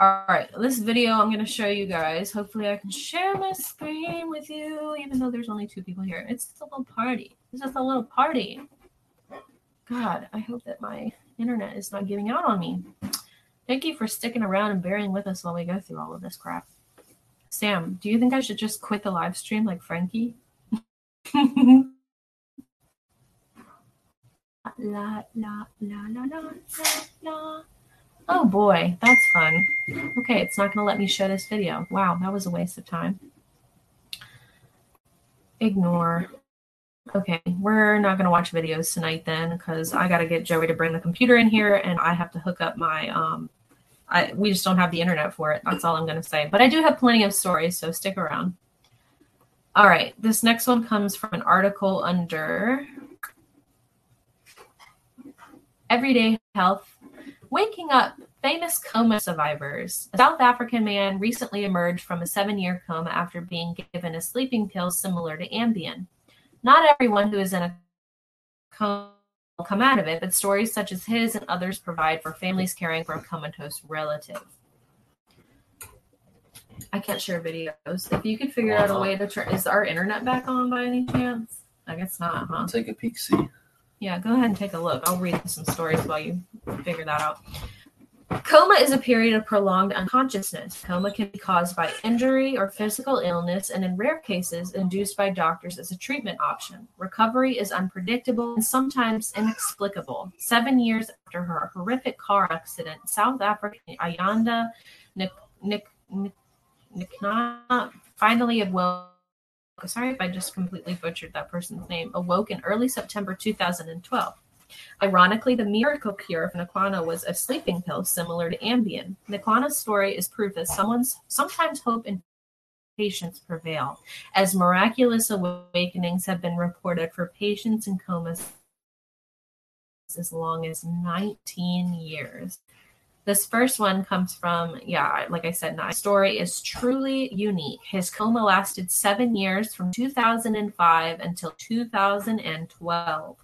Speaker 5: All right, this video I'm going to show you guys. Hopefully, I can share my screen with you, even though there's only two people here. It's just a little party. It's just a little party. God, I hope that my internet is not giving out on me. Thank you for sticking around and bearing with us while we go through all of this crap. Sam, do you think I should just quit the live stream like Frankie? la la la la la la la. Oh boy, that's fun. Okay, it's not going to let me show this video. Wow, that was a waste of time. Ignore. Okay, we're not going to watch videos tonight then because I got to get Joey to bring the computer in here and I have to hook up my um I we just don't have the internet for it. That's all I'm going to say. But I do have plenty of stories, so stick around. All right, this next one comes from an article under Everyday Health. Waking up famous coma survivors. A South African man recently emerged from a seven year coma after being given a sleeping pill similar to Ambien. Not everyone who is in a coma come out of it, but stories such as his and others provide for families caring for a comatose relative. I can't share videos. If you could figure out a way to turn, is our internet back on by any chance? I guess not, huh?
Speaker 6: I'll take a peek. See.
Speaker 5: Yeah, go ahead and take a look. I'll read some stories while you figure that out. Coma is a period of prolonged unconsciousness. Coma can be caused by injury or physical illness, and in rare cases, induced by doctors as a treatment option. Recovery is unpredictable and sometimes inexplicable. Seven years after her horrific car accident, South African Ayanda Nik- Nik- Nik- Nikna finally awoke. Sorry if I just completely butchered that person's name. Awoke in early September 2012. Ironically, the miracle cure of Nakwana was a sleeping pill similar to Ambien. Nakwana's story is proof that someone's sometimes hope and patience prevail, as miraculous awakenings have been reported for patients in comas as long as 19 years. This first one comes from, yeah, like I said, my story is truly unique. His coma lasted seven years from 2005 until 2012.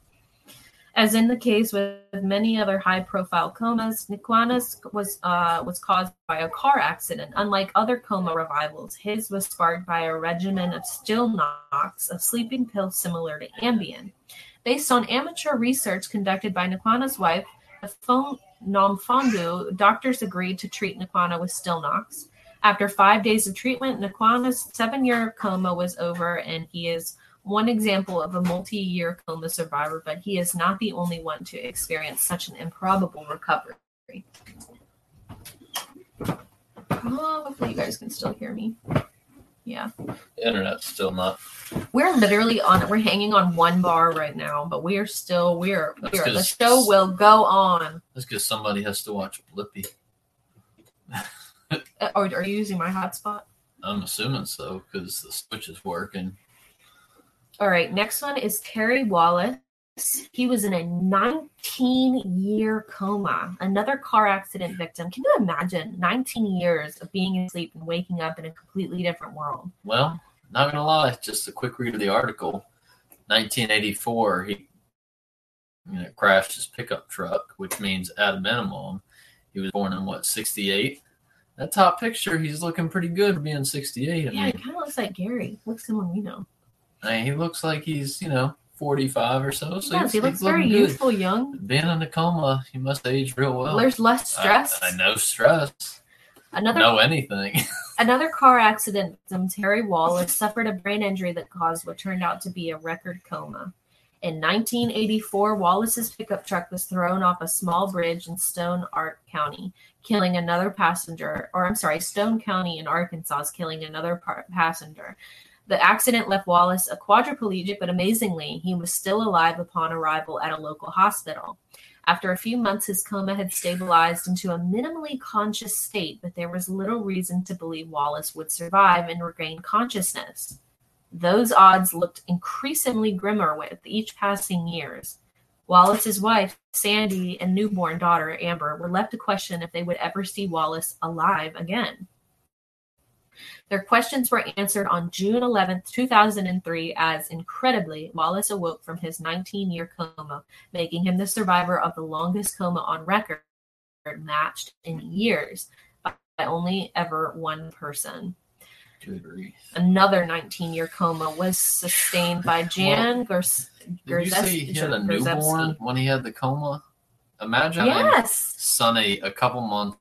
Speaker 5: As in the case with many other high-profile comas, Nikwanas was uh, was caused by a car accident. Unlike other coma revivals, his was sparked by a regimen of Stilnox, a sleeping pill similar to Ambien. Based on amateur research conducted by Nikwana's wife, Nomfundo, doctors agreed to treat Nikwana with Stilnox. After five days of treatment, Nikwana's seven-year coma was over, and he is one example of a multi-year coma survivor, but he is not the only one to experience such an improbable recovery. Oh, hopefully you guys can still hear me. Yeah.
Speaker 6: Internet's still not.
Speaker 5: We're literally on we're hanging on one bar right now, but we're still we're
Speaker 6: That's
Speaker 5: we're the
Speaker 6: 'cause-
Speaker 5: show will go on.
Speaker 6: That's because somebody has to watch Blippi.
Speaker 5: Uh, Or are you using my hotspot?
Speaker 6: I'm assuming so because the switch is working.
Speaker 5: All right, next one is Terry Wallis. He was in a 19 year coma, another car accident victim. Can you imagine 19 years of being asleep and waking up in a completely different world?
Speaker 6: Well, not gonna lie, just a quick read of the article. 1984, he you know, crashed his pickup truck, which means at a minimum, he was born in what 68. That top picture, he's looking pretty good for being 68. I
Speaker 5: Yeah,
Speaker 6: mean,
Speaker 5: he kind of looks like Gary. Looks someone we know.
Speaker 6: I mean, he looks like he's you know 45 or so. So
Speaker 5: Yes, he looks very
Speaker 6: good.
Speaker 5: youthful, young.
Speaker 6: Being in a coma, he must age real well.
Speaker 5: There's less stress.
Speaker 6: I, I know stress.
Speaker 5: Another
Speaker 6: know anything.
Speaker 5: Another car accident victim, Terry Wallis, suffered a brain injury that caused what turned out to be a record coma. In 1984, Wallis's pickup truck was thrown off a small bridge in Stone Ark County, killing another passenger, or I'm sorry, Stone County in Arkansas, is killing another par- passenger. The accident left Wallis a quadriplegic, but amazingly, he was still alive upon arrival at a local hospital. After a few months, his coma had stabilized into a minimally conscious state, but there was little reason to believe Wallis would survive and regain consciousness. Those odds looked increasingly grimmer with each passing years. Wallis's wife, Sandy, and newborn daughter, Amber, were left to question if they would ever see Wallis alive again. Their questions were answered on June 11, 2003, as incredibly, Wallis awoke from his 19 year coma, making him the survivor of the longest coma on record, matched in years by only ever one person. Another 19 year coma was sustained by Jan Gers-
Speaker 6: Did you say he had a
Speaker 5: Gerzewski.
Speaker 6: newborn when he had the coma? Imagine
Speaker 5: Yes.
Speaker 6: Sonny a couple months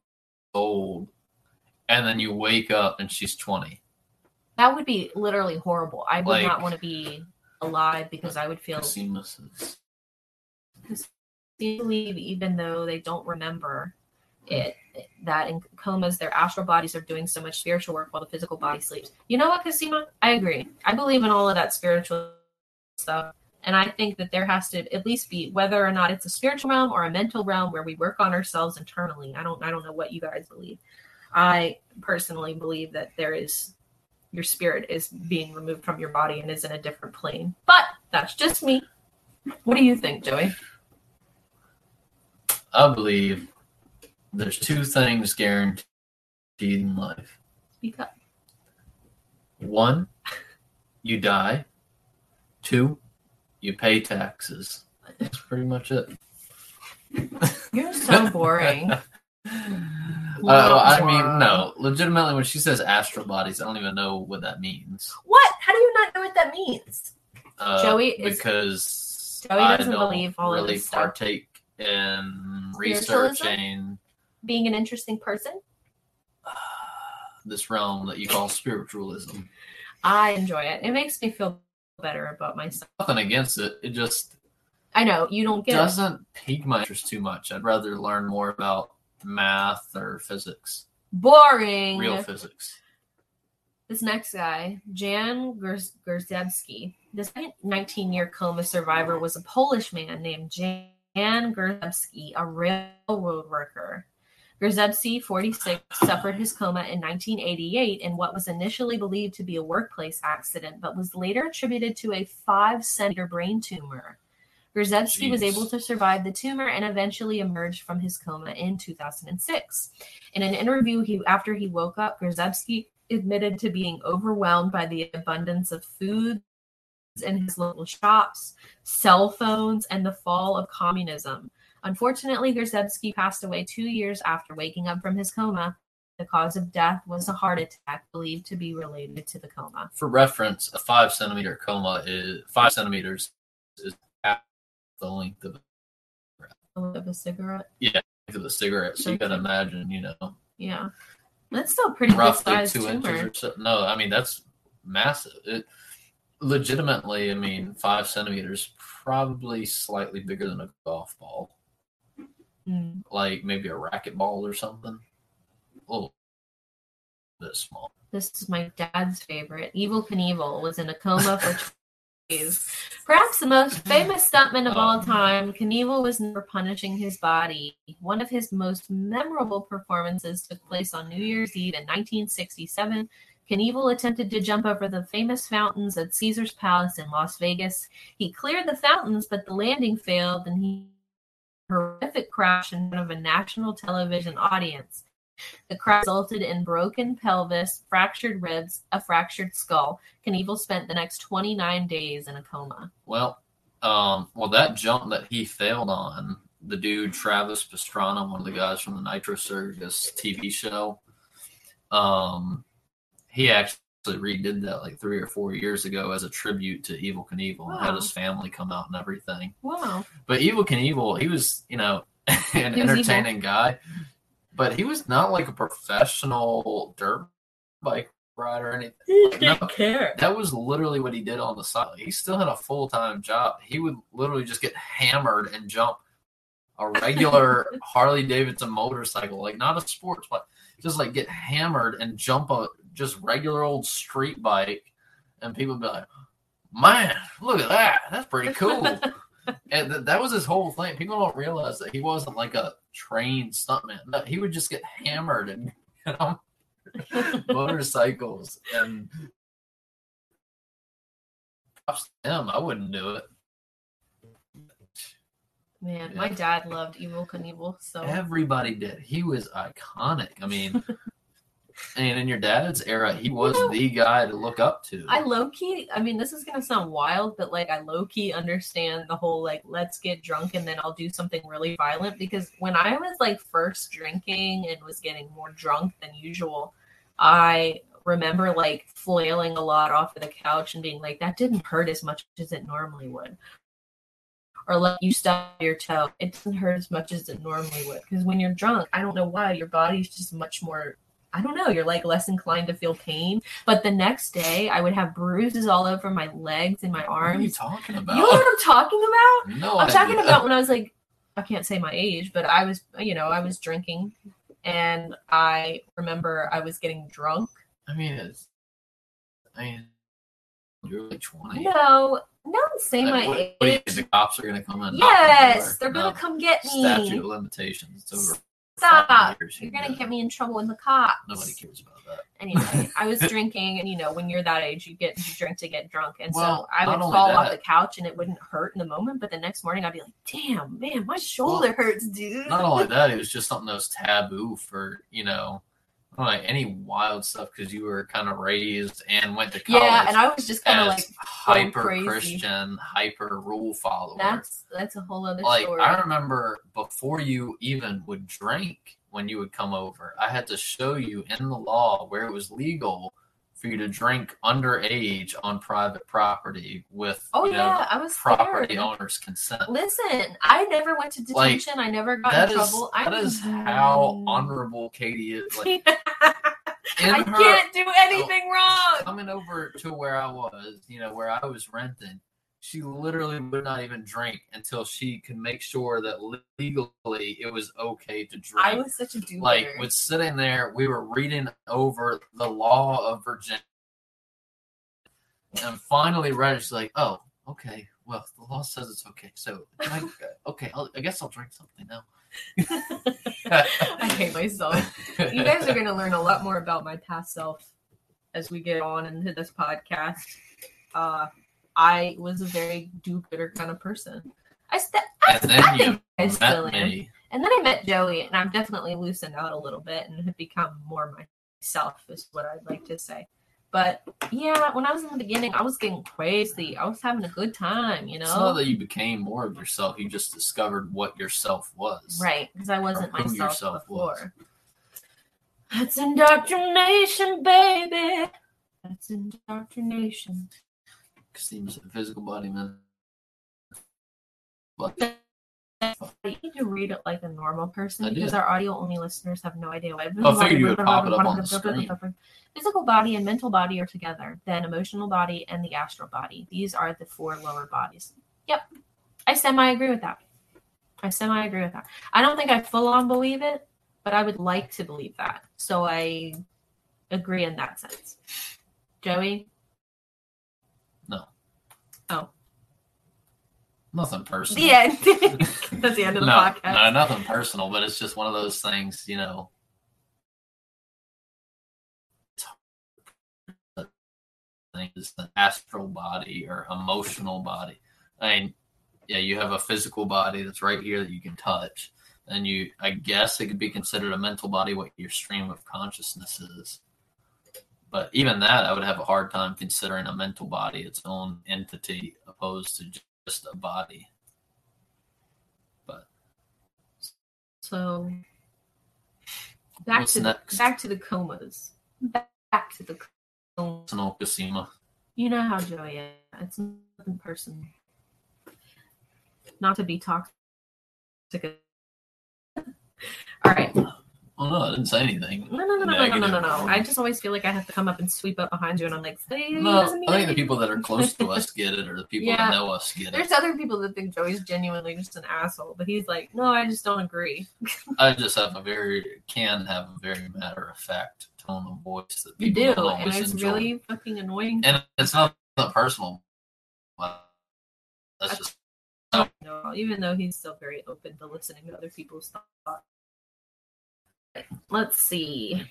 Speaker 6: old, and then you wake up and she's 20.
Speaker 5: That would be literally horrible. I would
Speaker 6: Like-
Speaker 5: not want to be alive because I would feel
Speaker 6: is-
Speaker 5: believe even though they don't remember it that in comas their astral bodies are doing so much spiritual work while the physical body sleeps. You know what casima i agree. I believe in all of that spiritual stuff and i think that there has to at least be whether or not it's a spiritual realm or a mental realm where we work on ourselves internally. I don't i don't know what you guys believe i personally believe that there is your spirit is being removed from your body and is in a different plane but that's just me what do you think joey
Speaker 6: I believe there's two things guaranteed in life.
Speaker 5: speak up
Speaker 6: One, you die. Two, you pay taxes. That's pretty much it.
Speaker 5: You're so boring.
Speaker 6: Uh, I mean, no. Legitimately, when she says astral bodies, I don't even know what that means.
Speaker 5: What? How do you not know what that means?
Speaker 6: Uh,
Speaker 5: Joey is-
Speaker 6: because
Speaker 5: Joey doesn't
Speaker 6: don't
Speaker 5: believe all of
Speaker 6: really
Speaker 5: this stuff.
Speaker 6: partake in
Speaker 5: Spiritualism?
Speaker 6: researching
Speaker 5: Being an interesting person?
Speaker 6: this realm that you call spiritualism.
Speaker 5: I enjoy it. It makes me feel better about myself.
Speaker 6: Nothing against it. It just
Speaker 5: I know you don't get it
Speaker 6: doesn't pique my interest too much. I'd rather learn more about math or physics,
Speaker 5: boring.
Speaker 6: real physics.
Speaker 5: This next guy, Jan Gerzewski, this 19 year coma survivor was a Polish man named Jan Gerzewski, a railroad worker. Gerzewski, 46, suffered his coma in 1988 in what was initially believed to be a workplace accident, but was later attributed to a five centimeter brain tumor. Gerzewski was able to survive the tumor and eventually emerged from his coma in 2006. In an interview he after he woke up, Gerzewski admitted to being overwhelmed by the abundance of foods in his local shops, cell phones, and the fall of communism. Unfortunately, Gerzewski passed away two years after waking up from his coma. The cause of death was a heart attack believed to be related to the coma.
Speaker 6: For reference, a five centimeter coma is five centimeters is the length of,
Speaker 5: Of a cigarette.
Speaker 6: Yeah, of a cigarette. So you can imagine, you know,
Speaker 5: Yeah. That's still pretty
Speaker 6: roughly two inches or so. No, I mean that's massive. It legitimately, I mean, five centimeters, probably slightly bigger than a golf ball,
Speaker 5: Mm.
Speaker 6: like maybe a racquetball or something. A little bit small.
Speaker 5: This is my dad's favorite. Evel Knievel was in a coma for days. Perhaps the most famous stuntman of all time, Knievel was never punishing his body. One of his most memorable performances took place on New Year's Eve in 1967. Knievel attempted to jump over the famous fountains at Caesar's Palace in Las Vegas. He cleared the fountains, but the landing failed and he horrific crash in front of a national television audience. The crash resulted in broken pelvis, fractured ribs, a fractured skull. Knievel spent the next 29 days in a coma.
Speaker 6: Well, um, well, that jump that he failed on, the dude Travis Pastrana, one of the guys from the Nitro Circus TV show, um, he actually redid that like three or four years ago as a tribute to Evel Knievel and had his family come out and everything.
Speaker 5: Wow.
Speaker 6: But Evel Knievel, he was, you know, an entertaining guy, but he was not like a professional dirt bike rider or anything.
Speaker 5: He
Speaker 6: didn't
Speaker 5: care.
Speaker 6: That was literally what he did on the side. He still had a full time job. He would literally just get hammered and jump a regular Harley Davidson motorcycle, like not a sports bike, just like get hammered and jump a just regular old street bike, and people would be like, "Man, look at that! That's pretty cool." and th- that was his whole thing. People don't realize that he wasn't like a trained stuntman. No, he would just get hammered and you know motorcycles and props to him. I wouldn't do it.
Speaker 5: Man,
Speaker 6: Yeah.
Speaker 5: my dad loved Evel Knievel, so
Speaker 6: Everybody did. He was iconic. I mean, and in your dad's era, he was
Speaker 5: You know,
Speaker 6: the guy to look up to.
Speaker 5: I low key, I mean, this is gonna sound wild, but like I low key understand the whole like let's get drunk and then I'll do something really violent because when I was like first drinking and was getting more drunk than usual, I remember like flailing a lot off of the couch and being like, that didn't hurt as much as it normally would. Or like you stub your toe, it doesn't hurt as much as it normally would. Because when you're drunk, I don't know why, your body's just much more I don't know, you're like less inclined to feel pain. But the next day, I would have bruises all over my legs and my
Speaker 6: what are you
Speaker 5: arms.
Speaker 6: talking
Speaker 5: You know what I'm talking about?
Speaker 6: no,
Speaker 5: I'm talking about when I was like, I can't say my age, but I was, you know, I was drinking, and I remember I was getting drunk.
Speaker 6: I mean, it's. I mean, you're like twenty.
Speaker 5: No, no, say
Speaker 6: Like,
Speaker 5: my
Speaker 6: what, what you
Speaker 5: age.
Speaker 6: the cops are gonna come in? and knock on the
Speaker 5: Yes, they're gonna
Speaker 6: No.
Speaker 5: come get
Speaker 6: Statute
Speaker 5: me.
Speaker 6: of limitations. It's over.
Speaker 5: Stop! You're gonna get me in trouble with the cops.
Speaker 6: Nobody cares about that.
Speaker 5: anyway, I was drinking, and you know, when you're that age, you get you drink to get drunk, and
Speaker 6: Well,
Speaker 5: so I would fall off the couch, and it wouldn't hurt in the moment, but the next morning I'd be like, "Damn, man, my shoulder hurts, dude."
Speaker 6: Not only that, it was just something that was taboo for you know, I don't know, like any wild stuff because you were kind of raised and went to college.
Speaker 5: yeah, and I was just kind of like,
Speaker 6: hyper
Speaker 5: crazy.
Speaker 6: Christian, hyper rule follower.
Speaker 5: "That's that's a whole other
Speaker 6: like
Speaker 5: story."
Speaker 6: I remember before you even would drink when you would come over, I had to show you in the law where it was legal for you to drink underage on private property with
Speaker 5: oh
Speaker 6: you know,
Speaker 5: yeah, I was
Speaker 6: property
Speaker 5: scared.
Speaker 6: owner's consent.
Speaker 5: Listen, I never went to
Speaker 6: Like,
Speaker 5: detention. I never got in
Speaker 6: is
Speaker 5: trouble. I
Speaker 6: that
Speaker 5: was-
Speaker 6: is how honorable Katie is. Like
Speaker 5: I
Speaker 6: her
Speaker 5: can't do anything wrong.
Speaker 6: coming over to where I was, you know, where I was renting, she literally would not even drink until she could make sure that legally it was okay to drink.
Speaker 5: I was such a do
Speaker 6: like was sitting there, we were reading over the law of Virginia, and finally read it. She's like, "Oh, okay. Well, the law says it's okay. So, I, uh, okay, I'll, I guess I'll drink something now."
Speaker 5: I hate myself. You guys are going to learn a lot more about my past self as we get on into this podcast. Uh, I was a very do-gooder kind of person. I, st- I,
Speaker 6: and then
Speaker 5: I
Speaker 6: you
Speaker 5: think I still
Speaker 6: met
Speaker 5: am.
Speaker 6: me.
Speaker 5: And then I met Joey, and I've definitely loosened out a little bit and have become more myself, is what I'd like to say. But yeah, when I was in the beginning, I was getting crazy. I was having a good time, you know.
Speaker 6: It's not that you became more of yourself. You just discovered what yourself was.
Speaker 5: Right, because I wasn't myself
Speaker 6: yourself was.
Speaker 5: before. That's indoctrination, baby. That's indoctrination.
Speaker 6: Seems a physical body, man. But
Speaker 5: You need to read it like a normal person
Speaker 6: I
Speaker 5: because
Speaker 6: did.
Speaker 5: our audio only listeners have no idea what.
Speaker 6: Oh, I figured you would pop it up on the screen.
Speaker 5: Physical body and mental body are together, then emotional body and the astral body. These are the four lower bodies. Yep. I semi agree with that. I semi agree with that. I don't think I full on believe it, but I would like to believe that. So I agree in that sense. Joey?
Speaker 6: No.
Speaker 5: Oh.
Speaker 6: Nothing personal.
Speaker 5: The end. That's the end of the
Speaker 6: no,
Speaker 5: podcast.
Speaker 6: no, nothing personal, but it's just one of those things, you know. Things, an astral body or emotional body. I mean, yeah, you have a physical body that's right here that you can touch, and you, I guess, it could be considered a mental body. What your stream of consciousness is, but even that, I would have a hard time considering a mental body its own entity opposed to just a body. But
Speaker 5: So back
Speaker 6: What's
Speaker 5: to
Speaker 6: next?
Speaker 5: the back to the comas. Back, back to the comas.
Speaker 6: Sonal Casima.
Speaker 5: You know how Joey is. It's nothing personal. Not to be toxic. All right.
Speaker 6: Oh no, I didn't say anything.
Speaker 5: No, no, no, no, no, no, no, no. I just always feel like I have to come up and sweep up behind you, and I'm like, hey,
Speaker 6: no, I think
Speaker 5: anything.
Speaker 6: the people that are close to us get it, or the people
Speaker 5: yeah.
Speaker 6: that know us get it.
Speaker 5: There's other people that think Joey's genuinely just an asshole, but he's like, no, I just don't agree.
Speaker 6: I just have a very can have a very matter of fact tone of voice that
Speaker 5: you do, and it's
Speaker 6: enjoy.
Speaker 5: really fucking annoying.
Speaker 6: And it's not personal. That's just.
Speaker 5: No, even though he's still very open to listening to other people's thoughts Let's see.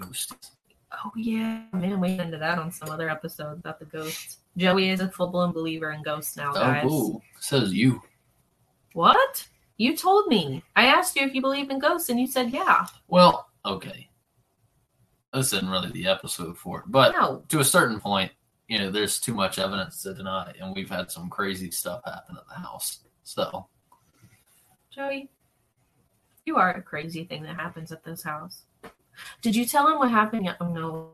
Speaker 5: Oh yeah, man, we into that on some other episode about the ghosts. Joey is a full blown believer in ghosts now, oh, guys.
Speaker 6: Oh, cool. Says you.
Speaker 5: What? You told me. I asked you if you believe in ghosts, and you said yeah.
Speaker 6: Well, okay. This isn't really the episode for it, but
Speaker 5: No.
Speaker 6: to a certain point, you know, there's too much evidence to deny, and we've had some crazy stuff happen at the house. So,
Speaker 5: Joey, you are a crazy thing that happens at this house. Did you tell him what happened? Oh no,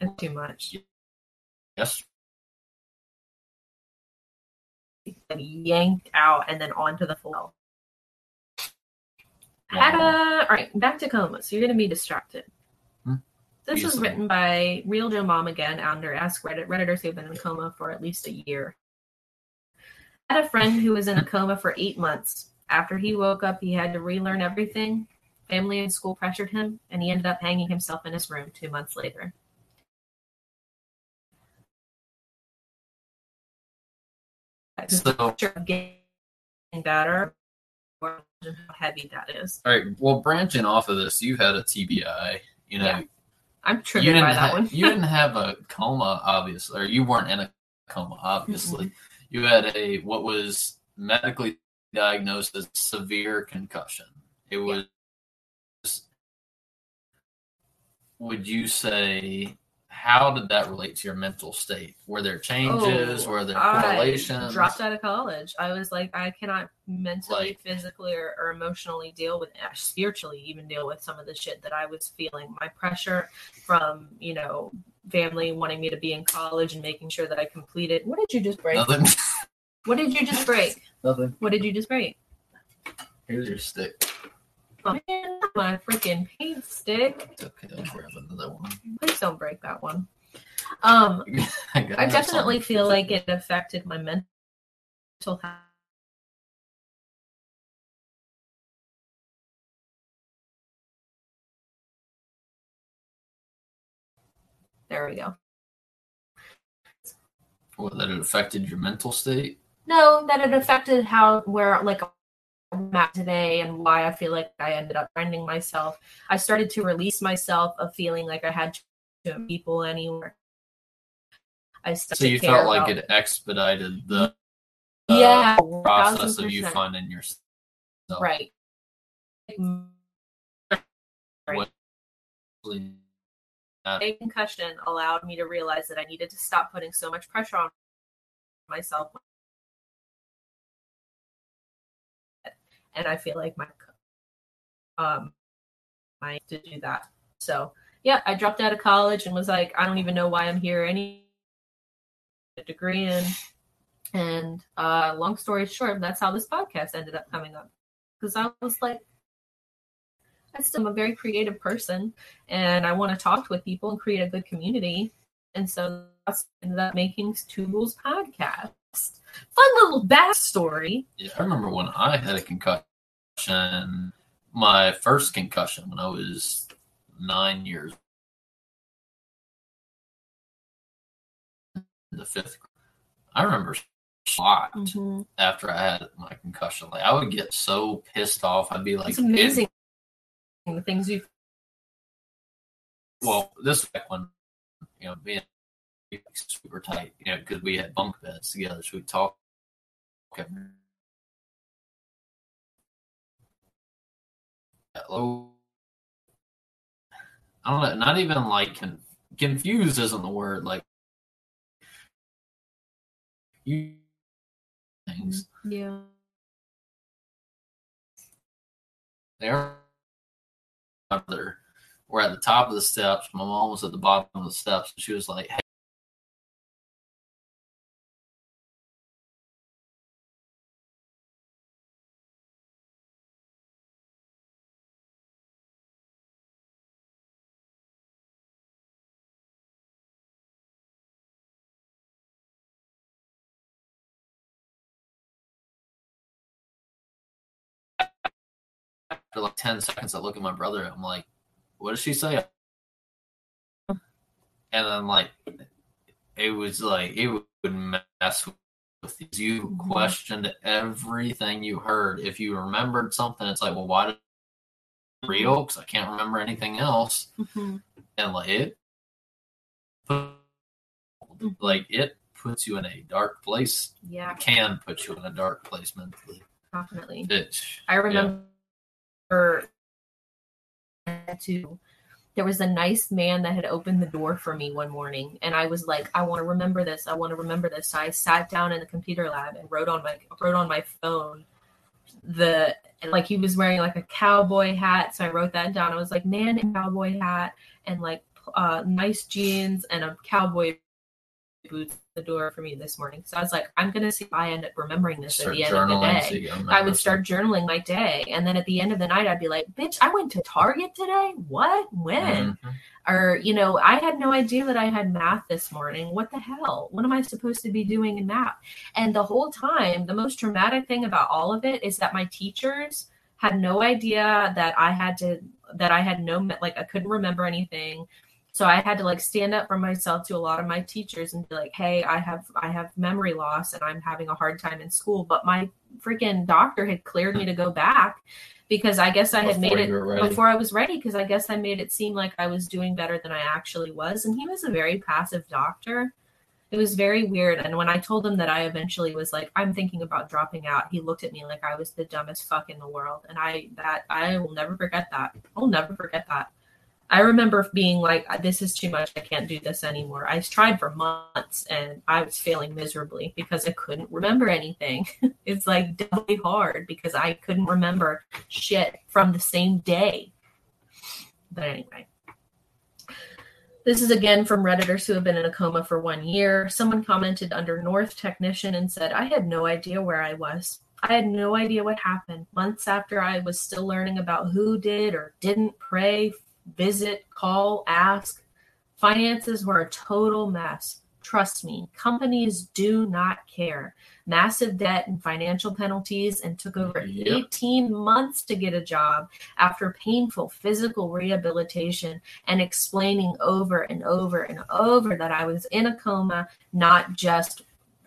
Speaker 5: it's too much.
Speaker 6: yes,
Speaker 5: Yanked out and then onto the floor. Had a all right. Back to coma. So you're gonna be distracted.
Speaker 6: Hmm.
Speaker 5: This was written by Real Joe Mom again under Ask Reddit. Redditors who've been in a coma for at least a year. I Had a friend who was in a coma for eight months. After he woke up, he had to relearn everything. Family and school pressured him, and he ended up hanging himself in his room two months later.
Speaker 6: So-
Speaker 5: getting better. How heavy that is.
Speaker 6: all right. Well, branching off of this, you had a TBI. You know,
Speaker 5: Yeah, I'm triggered by that
Speaker 6: ha-
Speaker 5: one.
Speaker 6: you didn't have a coma, obviously, or you weren't in a coma, obviously.
Speaker 5: Mm-hmm.
Speaker 6: You had a what was medically diagnosed as severe concussion. It was. Would you say? How did that relate to your mental state? Were there changes?
Speaker 5: Oh,
Speaker 6: Were there
Speaker 5: I
Speaker 6: correlations?
Speaker 5: dropped out of college. I was like, I cannot mentally,
Speaker 6: Like-
Speaker 5: physically, or, or emotionally deal with, uh, spiritually, even deal with some of the shit that I was feeling. My pressure from, you know, family wanting me to be in college and making sure that I completed. What did you just break?
Speaker 6: Nothing.
Speaker 5: What did you just break?
Speaker 6: Nothing.
Speaker 5: What did you just break?
Speaker 6: Here's your stick.
Speaker 5: Oh, man, my freaking paint stick.
Speaker 6: It's okay. I'll grab another one.
Speaker 5: Please don't break that one. Um,
Speaker 6: I,
Speaker 5: I definitely
Speaker 6: something
Speaker 5: feel like it affected my mental health. There we go.
Speaker 6: Well, that it affected your mental state.
Speaker 5: No, that it affected how where like I'm at today and why I feel like I ended up finding myself. I started to release myself of feeling like I had to people anywhere. I
Speaker 6: So you felt like it expedited the uh,
Speaker 5: yeah
Speaker 6: process of you finding yourself.
Speaker 5: right. a concussion allowed me to realize that I needed to stop putting so much pressure on myself. And I feel like my um my to do that. So yeah, I dropped out of college and was like, I don't even know why I'm here any degree in. And uh long story short, that's how this podcast ended up coming up. Because I was like, I still am a very creative person and I want to talk with people and create a good community. And so that's ended up making Tools podcast. Fun little backstory.
Speaker 6: Yeah, I remember when I had a concussion, my first concussion when I was nine years. The fifth, grade. I remember shocked mm-hmm. after I had my concussion. Like I would get so pissed off. I'd be like,
Speaker 5: It's amazing the things you
Speaker 6: well, this back when you know being super tight, you know, because we had bunk beds together, so we talk. Hello. I don't know. Not even like con- confused isn't the word. Like you things mm-hmm,
Speaker 5: yeah.
Speaker 6: there. We're at the top of the steps. My mom was at the bottom of the steps. And she was like, After like 10 seconds, I look at my brother. I'm like, what did she say? And then, like, it was like, it would mess with you. You
Speaker 5: Mhm.
Speaker 6: questioned everything you heard. If you remembered something, it's like, well, why did real because I can't remember anything else.
Speaker 5: Mhm.
Speaker 6: And like it, like it puts you in a dark place.
Speaker 5: Yeah,
Speaker 6: Can put you in a dark place mentally.
Speaker 5: definitely.
Speaker 6: It,
Speaker 5: I remember to there was a nice man that had opened the door for me one morning and I was like, I want to remember this. I want to remember this. So I sat down in the computer lab and wrote on my wrote on my phone the like he was wearing like a cowboy hat. So I wrote that down. I was like, man in cowboy hat and like uh nice jeans and a cowboy boots the door for me this morning. So I was like, I'm gonna see if I end up remembering this
Speaker 6: start
Speaker 5: at the end of the day.
Speaker 6: so
Speaker 5: I would start journaling my day. And then at the end of the night, I'd be like, bitch, I went to Target today? What? When?
Speaker 6: Mhm.
Speaker 5: Or, you know, I had no idea that I had math this morning. What the hell? What am I supposed to be doing in math? And the whole time, the most traumatic thing about all of it is that my teachers had no idea that I had to, that I had no, like, I couldn't remember anything. So I had to like stand up for myself to a lot of my teachers and be like, "Hey, I have I have memory loss and I'm having a hard time in school." But my freaking doctor had cleared me to go back because I guess I had
Speaker 6: Before
Speaker 5: made it before I was ready because I guess I made it seem like I was doing better than I actually was. And he was a very passive doctor. It was very weird. And when I told him that I eventually was like, I'm thinking about dropping out, he looked at me like I was the dumbest fuck in the world. And I that I will never forget that. I'll never forget that. I remember being like, uh, this is too much. I can't do this anymore. I tried for months and I was failing miserably because I couldn't remember anything. it's like doubly hard because I couldn't remember shit from the same day. But anyway. This is again from Redditors who have been in a coma for one year. Someone commented under North Technician and said, I had no idea where I was. I had no idea what happened. Months after I was still learning about who did or didn't pray, visit, call, ask. Finances were a total mess. Trust me, companies do not care. Massive debt and financial penalties, and took over
Speaker 6: Yep.
Speaker 5: 18 months to get a job after painful physical rehabilitation and explaining over and over and over that I was in a coma, not just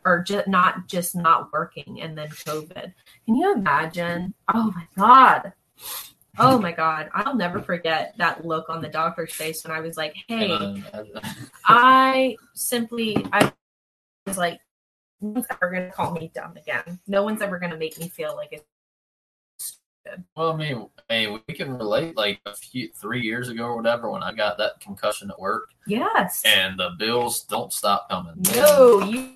Speaker 5: or just not just not working and then COVID. Can you imagine? Oh my God. Oh my God. I'll never forget that look on the doctor's face when I was like, hey, I simply, I was like, no one's ever going to call me dumb again. No one's ever going to make me feel like it's
Speaker 6: well, I mean, I mean, we can relate. Like a few three years ago or whatever, when I got that concussion at work,
Speaker 5: yes.
Speaker 6: and the bills don't stop coming.
Speaker 5: no, you.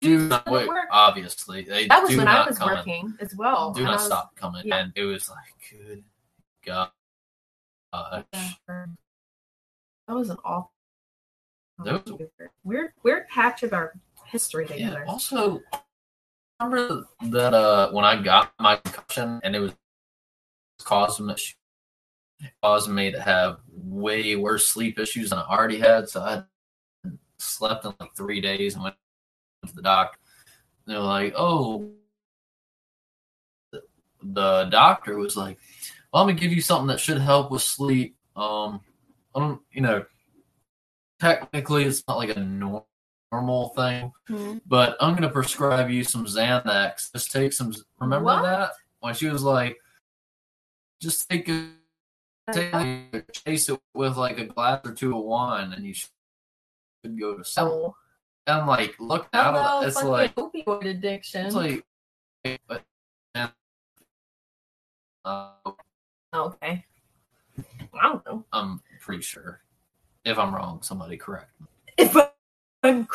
Speaker 6: do not wait.
Speaker 5: work.
Speaker 6: Obviously, they
Speaker 5: That was when I was
Speaker 6: come in.
Speaker 5: working as well.
Speaker 6: Do not
Speaker 5: was-
Speaker 6: stop coming.
Speaker 5: yeah.
Speaker 6: And it was like, good God. Uh,
Speaker 5: That was an awful.
Speaker 6: That was-
Speaker 5: weird, weird patch of our history
Speaker 6: yeah. Also, remember that uh, when I got my concussion and it was causing me, causing me to have way worse sleep issues than I already had. So I slept in like three days and went to the doctor. They're like, oh, the, the doctor was like, well, I'm gonna give you something that should help with sleep. Um, I don't, you know, technically it's not like a nor- normal thing,
Speaker 5: Mhm.
Speaker 6: but I'm gonna prescribe you some Xanax. Just take some. Remember
Speaker 5: What?
Speaker 6: that when she was like, just take a take it, chase it with like a glass or two of wine, and you should go to sleep.
Speaker 5: So,
Speaker 6: And I'm like, look out it. It's like
Speaker 5: opioid addiction.
Speaker 6: it's like, but uh,
Speaker 5: okay. I don't know.
Speaker 6: I'm pretty sure. If I'm wrong, somebody correct me.
Speaker 5: If I'm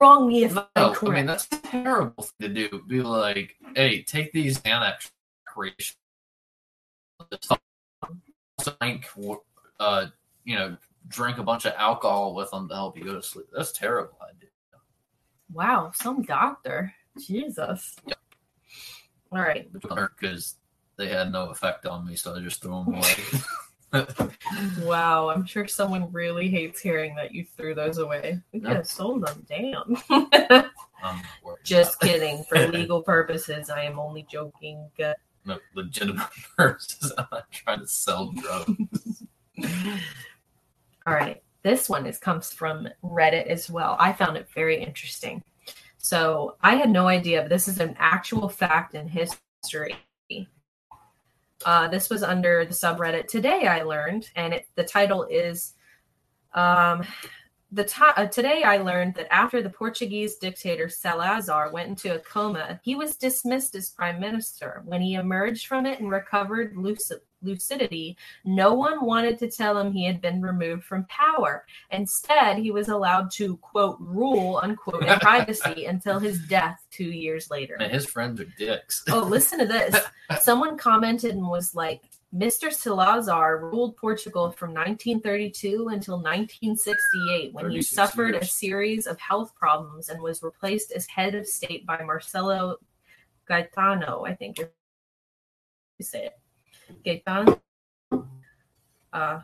Speaker 5: wrong, me if I'm
Speaker 6: No, I mean that's a terrible thing to do. Be like, hey, take these Xanax creation. Drink, uh, you know, drink a bunch of alcohol with them to help you go to sleep. That's terrible idea.
Speaker 5: wow, some doctor. Jesus.
Speaker 6: Yep.
Speaker 5: All right.
Speaker 6: Because they had no effect on me, so I just threw them away.
Speaker 5: Wow, I'm sure someone really hates hearing that you threw those away. We could have sold them. Damn.
Speaker 6: I'm not worried
Speaker 5: Just kidding. For legal purposes, I am only joking. Uh,
Speaker 6: No, legitimate purposes. I'm not trying to sell drugs.
Speaker 5: All right. This one is comes from Reddit as well. I found it very interesting. So I had no idea, but this is an actual fact in history. Uh, this was under the subreddit Today I Learned, and it, the title is um, uh, Today I learned that after the Portuguese dictator Salazar went into a coma, he was dismissed as prime minister. When he emerged from it and recovered lucid- lucidity, no one wanted to tell him he had been removed from power. Instead, he was allowed to quote rule unquote in privacy until his death two years later.
Speaker 6: Man, his friends are dicks.
Speaker 5: Oh, listen to this. Someone commented and was like, Mr. Salazar ruled Portugal from 1932 until 1968 when he
Speaker 6: 36
Speaker 5: suffered a series of health problems and was replaced as head of state by Marcelo Gaetano, I think you say it. Gaetano. Uh,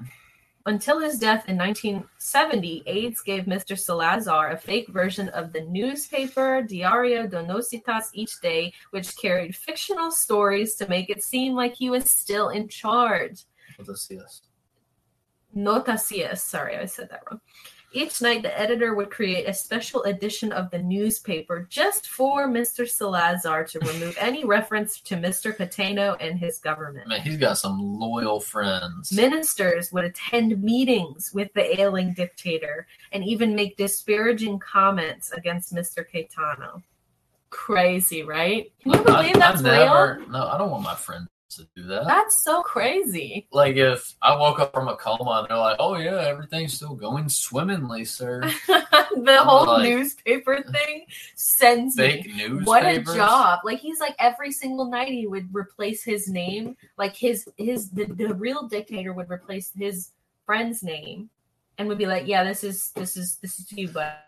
Speaker 5: until his death in 1970, aides gave Mr. Salazar a fake version of the newspaper Diario de Nocitas each day, which carried fictional stories to make it seem like he was still in charge.
Speaker 6: This?
Speaker 5: Noticias, sorry, I said that wrong. Each night, the editor would create a special edition of the newspaper just for Mr. Salazar to remove any reference to Mr. Caetano and his government.
Speaker 6: Man, he's got some loyal friends.
Speaker 5: Ministers would attend meetings with the ailing dictator and even make disparaging comments against Mr. Caetano. Crazy, right? Can you
Speaker 6: I-
Speaker 5: believe that's
Speaker 6: I never,
Speaker 5: real?
Speaker 6: No, I don't want my friends to do that.
Speaker 5: That's so crazy.
Speaker 6: like if I woke up from a coma and they're like, "Oh yeah, everything's still going swimmingly, sir."
Speaker 5: the whole
Speaker 6: like-
Speaker 5: newspaper thing sends me.
Speaker 6: Fake newspapers.
Speaker 5: What a job! Like he's like every single night he would replace his name. Like his his the, the real dictator would replace his friend's name and would be like, Yeah, this is this is this is you, but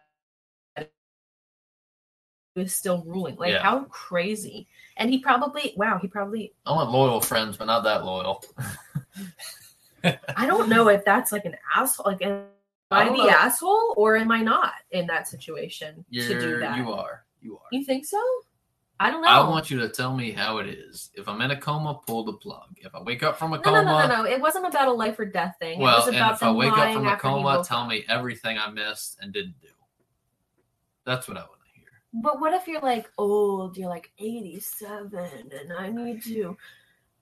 Speaker 5: was still ruling. Like
Speaker 6: Yeah.
Speaker 5: how crazy. And he probably wow, he probably
Speaker 6: I want loyal friends, but not that loyal.
Speaker 5: I don't know if that's like an asshole like am
Speaker 6: I
Speaker 5: I the
Speaker 6: know.
Speaker 5: asshole or am I not in that situation
Speaker 6: You're,
Speaker 5: to do that?
Speaker 6: You are. You are.
Speaker 5: You think so? I don't know.
Speaker 6: I want you to tell me how it is. If I'm in a coma, pull the plug. If I wake up from a
Speaker 5: no,
Speaker 6: coma,
Speaker 5: no, no, no, no. It wasn't about a life or death thing. it
Speaker 6: well,
Speaker 5: was
Speaker 6: and if I wake up from a coma, tell me everything I missed and didn't do. That's what I hear.
Speaker 5: But what if you're like old? You're like 87, and I need to.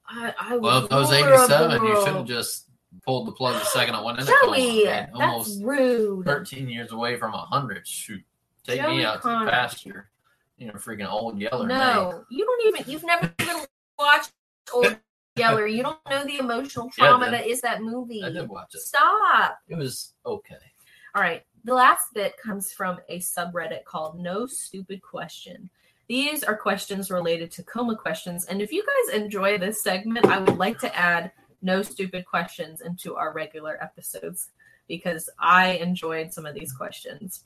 Speaker 5: I, I
Speaker 6: Well, if I was
Speaker 5: ruler of the
Speaker 6: 87, you should have just pulled the plug the second I went in
Speaker 5: Joey, that's
Speaker 6: Almost
Speaker 5: rude.
Speaker 6: 13 years away from 100. Shoot. Take
Speaker 5: Joey
Speaker 6: me out to the pasture. You know, freaking old Yeller. man.
Speaker 5: No, you don't even. You've never even watched Old Yeller. You don't know the emotional trauma
Speaker 6: did.
Speaker 5: that is that movie.
Speaker 6: I did watch it.
Speaker 5: Stop.
Speaker 6: It was okay.
Speaker 5: All right. The last bit comes from a subreddit called No Stupid Question. These are questions related to coma questions. And if you guys enjoy this segment, I would like to add no stupid questions into our regular episodes because I enjoyed some of these questions.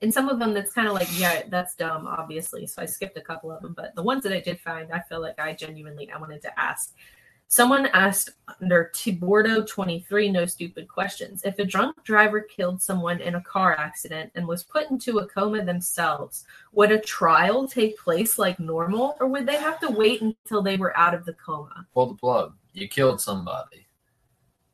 Speaker 5: And some of them that's kind of like, yeah, that's dumb, obviously. So I skipped a couple of them. But the ones that I did find, I feel like I genuinely I wanted to ask. Someone asked under Tibordo 23, no stupid questions. If a drunk driver killed someone in a car accident and was put into a coma themselves, would a trial take place like normal, or would they have to wait until they were out of the coma?
Speaker 6: Pull the plug. You killed somebody.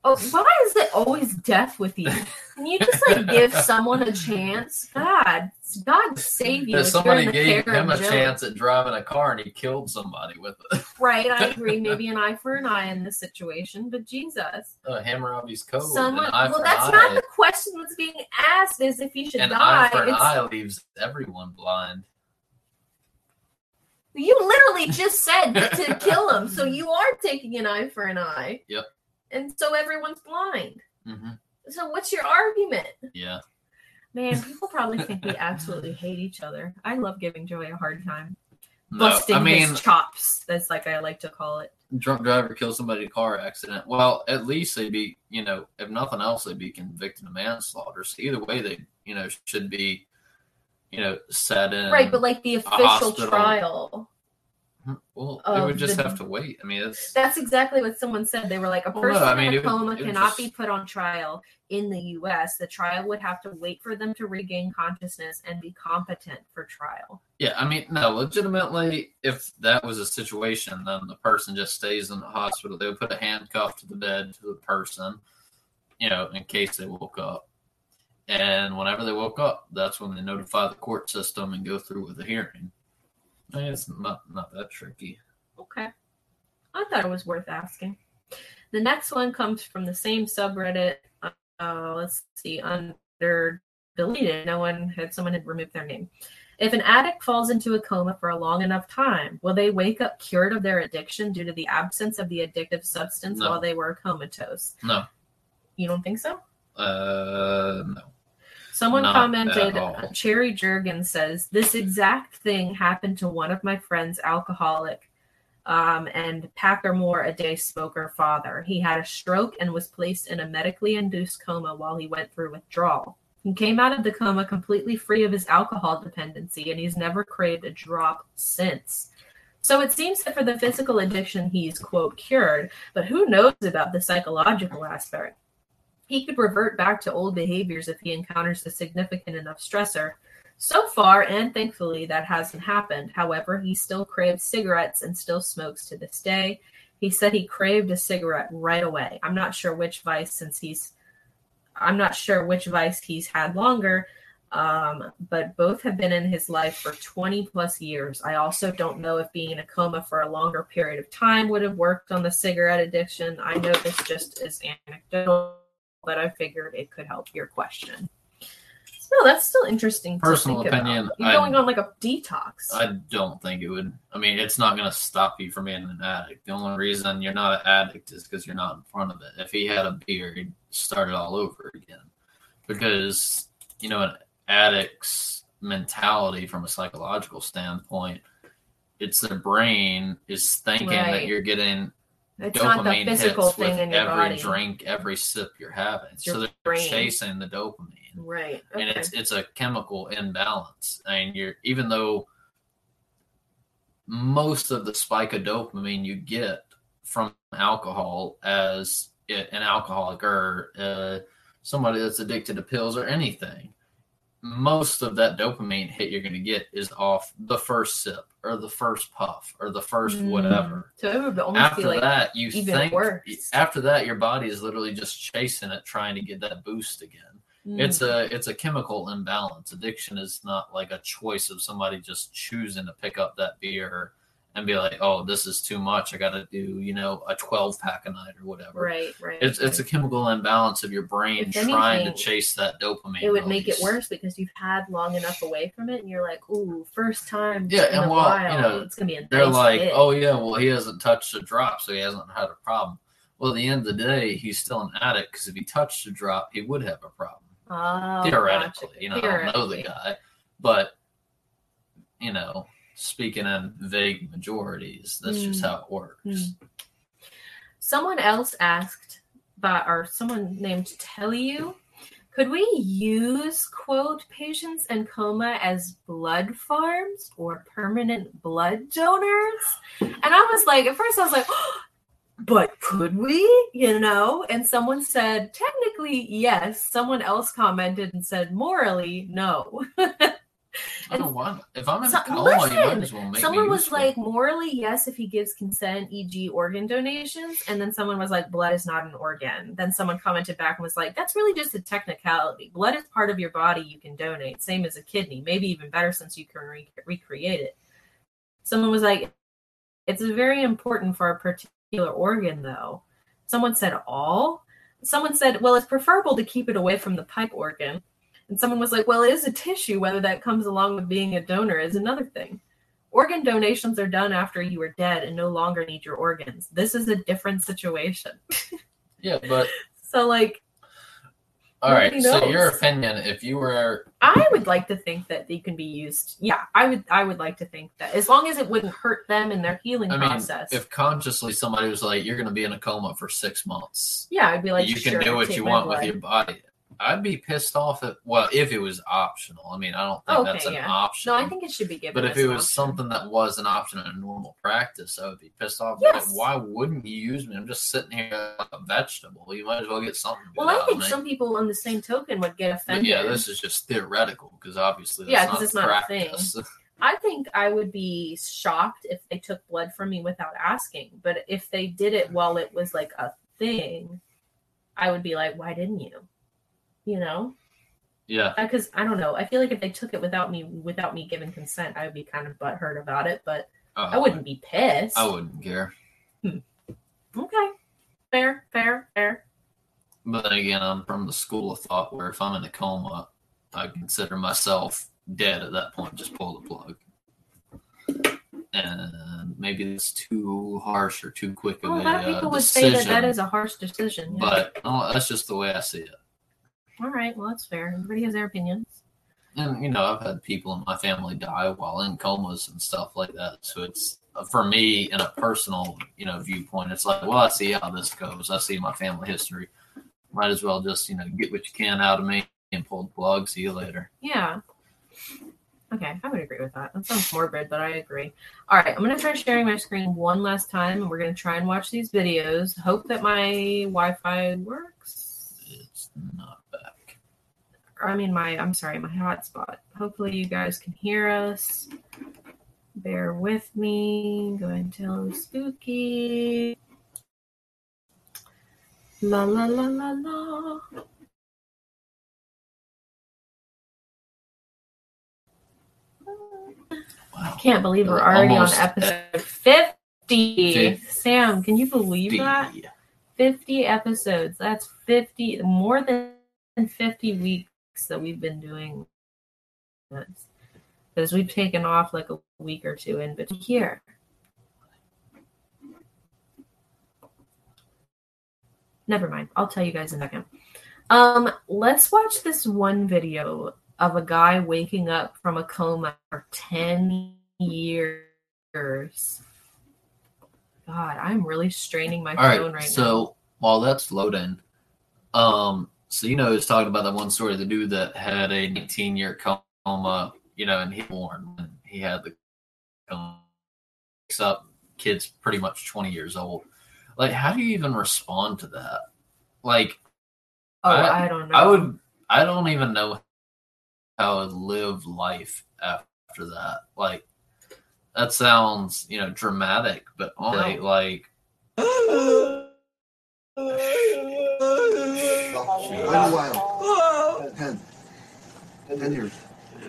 Speaker 5: Oh, why is it always death with you? Can you just like give someone a chance? God, God save you.
Speaker 6: That
Speaker 5: if you're
Speaker 6: somebody gave him a chance at driving a car and he killed somebody with it.
Speaker 5: Right, I agree. Maybe an eye for an eye in this situation, but Jesus.
Speaker 6: Uh, Hammurabi's code.
Speaker 5: Someone, well, that's not the question that's being asked. Is if you should
Speaker 6: An
Speaker 5: die?
Speaker 6: eye for an
Speaker 5: It's-
Speaker 6: eye leaves everyone blind.
Speaker 5: You literally just said to kill him, so you are taking an eye for an eye.
Speaker 6: Yep.
Speaker 5: And so everyone's blind.
Speaker 6: hmm
Speaker 5: So what's your argument?
Speaker 6: Yeah.
Speaker 5: Man, people probably think we absolutely hate each other. I love giving Joey a hard time.
Speaker 6: No,
Speaker 5: Busting
Speaker 6: I mean,
Speaker 5: his chops. That's like I like to call it.
Speaker 6: drunk driver kills somebody in a car accident. Well, at least they'd be, you know, if nothing else, they'd be convicted of manslaughter. So either way, they, you know, should be, you know, set in.
Speaker 5: right, but like the official trial.
Speaker 6: Well, they would just
Speaker 5: the-
Speaker 6: have to wait. I mean, it's
Speaker 5: That's exactly what someone said. They were like, a
Speaker 6: Well, no,
Speaker 5: person
Speaker 6: I mean,
Speaker 5: in a coma
Speaker 6: would
Speaker 5: cannot
Speaker 6: just-
Speaker 5: be put on trial in the U.S. The trial would have to wait for them to regain consciousness and be competent for trial.
Speaker 6: yeah. I mean, no, legitimately, if that was a situation, then the person just stays in the hospital. They would put a handcuff to the bed to the person, you know, in case they woke up. And whenever they woke up, that's when they notify the court system and go through with the hearing. It's not not that tricky.
Speaker 5: Okay. I thought it was worth asking. The next one comes from the same subreddit. Uh, let's see, under deleted. No one had someone had removed their name. If an addict falls into a coma for a long enough time, will they wake up cured of their addiction due to the absence of the addictive substance
Speaker 6: No.
Speaker 5: while they were comatose?
Speaker 6: No.
Speaker 5: You don't think so?
Speaker 6: Uh, no.
Speaker 5: Someone
Speaker 6: Not
Speaker 5: commented. Cherry Jurgen says, This exact thing happened to one of my friends, alcoholic, um, and Packermore, a day smoker father. He had a stroke and was placed in a medically induced coma while he went through withdrawal. He came out of the coma completely free of his alcohol dependency, and he's never craved a drop since. So it seems that for the physical addiction, he's, quote, cured, but who knows about the psychological aspect? He could revert back to old behaviors if he encounters a significant enough stressor. So far, and thankfully, that hasn't happened. However, he still craves cigarettes and still smokes to this day. He said he craved a cigarette right away. I'm not sure which vice, since he's, I'm not sure which vice he's had longer, um, but both have been in his life for 20 plus years. I also don't know if being in a coma for a longer period of time would have worked on the cigarette addiction. I know this just is anecdotal, but I figured it could help your question. No, that's still interesting. to
Speaker 6: Personal
Speaker 5: think about.
Speaker 6: opinion,
Speaker 5: You're
Speaker 6: I-
Speaker 5: going on like a detox.
Speaker 6: I don't think it would. I mean, it's not going to stop you from being an addict. The only reason you're not an addict is because you're not in front of it. If he had a beer, he'd start it all over again. Because, you know, an addict's mentality from a psychological standpoint, it's their brain is thinking that you're getting
Speaker 5: it's not the physical thing in your
Speaker 6: every
Speaker 5: body.
Speaker 6: drink, every sip you're having. so they're
Speaker 5: brain.
Speaker 6: chasing the dopamine
Speaker 5: Right.
Speaker 6: and
Speaker 5: Okay.
Speaker 6: it's it's a chemical imbalance. And you're even though most of the spike of dopamine you get from alcohol as an alcoholic or uh, somebody that's addicted to pills or anything, most of that dopamine hit you're going to get is off the first sip or the first puff or the first
Speaker 5: Mm.
Speaker 6: whatever.
Speaker 5: So it would almost
Speaker 6: After
Speaker 5: like
Speaker 6: that, you think
Speaker 5: worse.
Speaker 6: after that your body is literally just chasing it, trying to get that boost again
Speaker 5: mm,
Speaker 6: it's a it's a chemical imbalance addiction is not like a choice of somebody just choosing to pick up that beer and be like oh this is too much i gotta do you know a 12 pack a night or whatever
Speaker 5: right, right.
Speaker 6: it's it's a chemical imbalance of your brain
Speaker 5: If
Speaker 6: trying to chase that dopamine
Speaker 5: it would make it worse because you've had long enough away from it, and you're like, "Ooh, first time
Speaker 6: Yeah,
Speaker 5: in
Speaker 6: and
Speaker 5: a
Speaker 6: well,
Speaker 5: while,
Speaker 6: you know,
Speaker 5: it's gonna be a
Speaker 6: they're
Speaker 5: nice
Speaker 6: like
Speaker 5: hit."
Speaker 6: oh yeah well he hasn't touched a drop so he hasn't had a problem well at the end of the day he's still an addict because if he touched a drop he would have a problem
Speaker 5: Oh,
Speaker 6: theoretically.
Speaker 5: gotcha.
Speaker 6: You know, I don't know the guy, but you know, speaking in vague majorities, that's just
Speaker 5: Mm.
Speaker 6: how it works.
Speaker 5: Mm. Someone else asked, by, or someone named Tellyu, could we use quote patients in coma as blood farms or permanent blood donors? And I was like, at first I was like, but could we? You know? And someone said, technically, yes. Someone else commented and said, morally, no.
Speaker 6: I don't want. If I'm in
Speaker 5: So-
Speaker 6: a coma, you might
Speaker 5: listen,
Speaker 6: as well make
Speaker 5: someone
Speaker 6: me
Speaker 5: was
Speaker 6: useful.
Speaker 5: like morally yes if he gives consent e.g organ donations and then someone was like blood is not an organ. Then someone commented back and was like that's really just a technicality. Blood is part of your body. You can donate. Same as a kidney. Maybe even better since you can re- recreate it. Someone was like it's very important for a particular organ though. Someone said all. Someone said well it's preferable to keep it away from the pipe organ and someone was like, well, it is a tissue. Whether that comes along with being a donor is another thing. Organ donations are done after you are dead and no longer need your organs. This is a different situation.
Speaker 6: yeah, but
Speaker 5: So, like,
Speaker 6: all right.
Speaker 5: Nobody
Speaker 6: So your opinion, if you were,
Speaker 5: I would like to think that they can be used. Yeah, I would. I would like to think that as long as it wouldn't hurt them in their healing
Speaker 6: I mean,
Speaker 5: process.
Speaker 6: if consciously somebody was like, "You're going to be in a coma for six months,"
Speaker 5: yeah, I'd be like,
Speaker 6: you can do what you want
Speaker 5: blood.
Speaker 6: with your body. I'd be pissed off at well, if it was optional. I mean, I don't think
Speaker 5: Okay,
Speaker 6: that's an
Speaker 5: yeah.
Speaker 6: option.
Speaker 5: No, I think it should be given.
Speaker 6: But if it was
Speaker 5: option.
Speaker 6: something that was an option in a normal practice, I would be pissed off.
Speaker 5: Yes.
Speaker 6: Like, why wouldn't you use me? I'm just sitting here like a vegetable. You might as well get something.
Speaker 5: Well, I think
Speaker 6: me.
Speaker 5: some people on the same token would get
Speaker 6: But
Speaker 5: offended.
Speaker 6: yeah, this is just theoretical because obviously that's
Speaker 5: Yeah,
Speaker 6: not
Speaker 5: 'cause it's not a
Speaker 6: practice.
Speaker 5: I think I would be shocked if they took blood from me without asking. But if they did it while it was like a thing, I would be like, why didn't you? You know?
Speaker 6: yeah,
Speaker 5: Because I don't know. I feel like if they took it without me without me giving consent, I would be kind of butthurt about it, but
Speaker 6: uh,
Speaker 5: I wouldn't be pissed.
Speaker 6: I wouldn't care.
Speaker 5: Okay. Fair, fair, fair.
Speaker 6: But again, I'm from the school of thought where if I'm in a coma, I consider myself dead at that point. Just pull the plug. And maybe it's too harsh or too quick of
Speaker 5: Well,
Speaker 6: a
Speaker 5: a lot of
Speaker 6: uh,
Speaker 5: people would
Speaker 6: decision.
Speaker 5: say that that is a harsh decision. yeah.
Speaker 6: but oh, that's just the way I see it.
Speaker 5: All right, well, that's fair. Everybody has their opinions.
Speaker 6: And you know, I've had people in my family die while in comas and stuff like that. So it's uh, for me in a personal, you know, viewpoint. It's like, well, I see how this goes. I see my family history. Might as well just you know get what you can out of me and pull the plug. See you later.
Speaker 5: Yeah. Okay, I would agree with that. That sounds morbid, but I agree. All right, I'm going to try sharing my screen one last time, and we're going to try and watch these videos. Hope that my Wi Fi works.
Speaker 6: It's not
Speaker 5: I mean, my, I'm sorry, my hotspot. Hopefully, you guys can hear us. Bear with me. Go ahead and tell them spooky. La la la la la.
Speaker 6: Wow.
Speaker 5: Can't believe we're already
Speaker 6: almost
Speaker 5: on episode 50.
Speaker 6: Fifty.
Speaker 5: Sam, can you believe that? 50 episodes. That's 50, more than 50 weeks that we've been doing this. Because we've taken off like a week or two in between here. Never mind. I'll tell you guys in a second. Um, let's watch this one video of a guy waking up from a coma for 10 years. God, I'm really straining my
Speaker 6: All right.
Speaker 5: phone right now.
Speaker 6: so while that's loading, um, so you know, he was talking about that one story, the dude that had a 19 year coma, you know, and he born when he had the coma. Wakes up, kid's pretty much 20 years old. Like, how do you even respond to that? Like,
Speaker 5: Oh,
Speaker 6: I-
Speaker 5: I, don't know.
Speaker 6: I would, I don't even know how I would live life after that. Like, that sounds, you know, dramatic, but only
Speaker 5: No.
Speaker 6: like,
Speaker 7: Unwild. Ten. Ten years.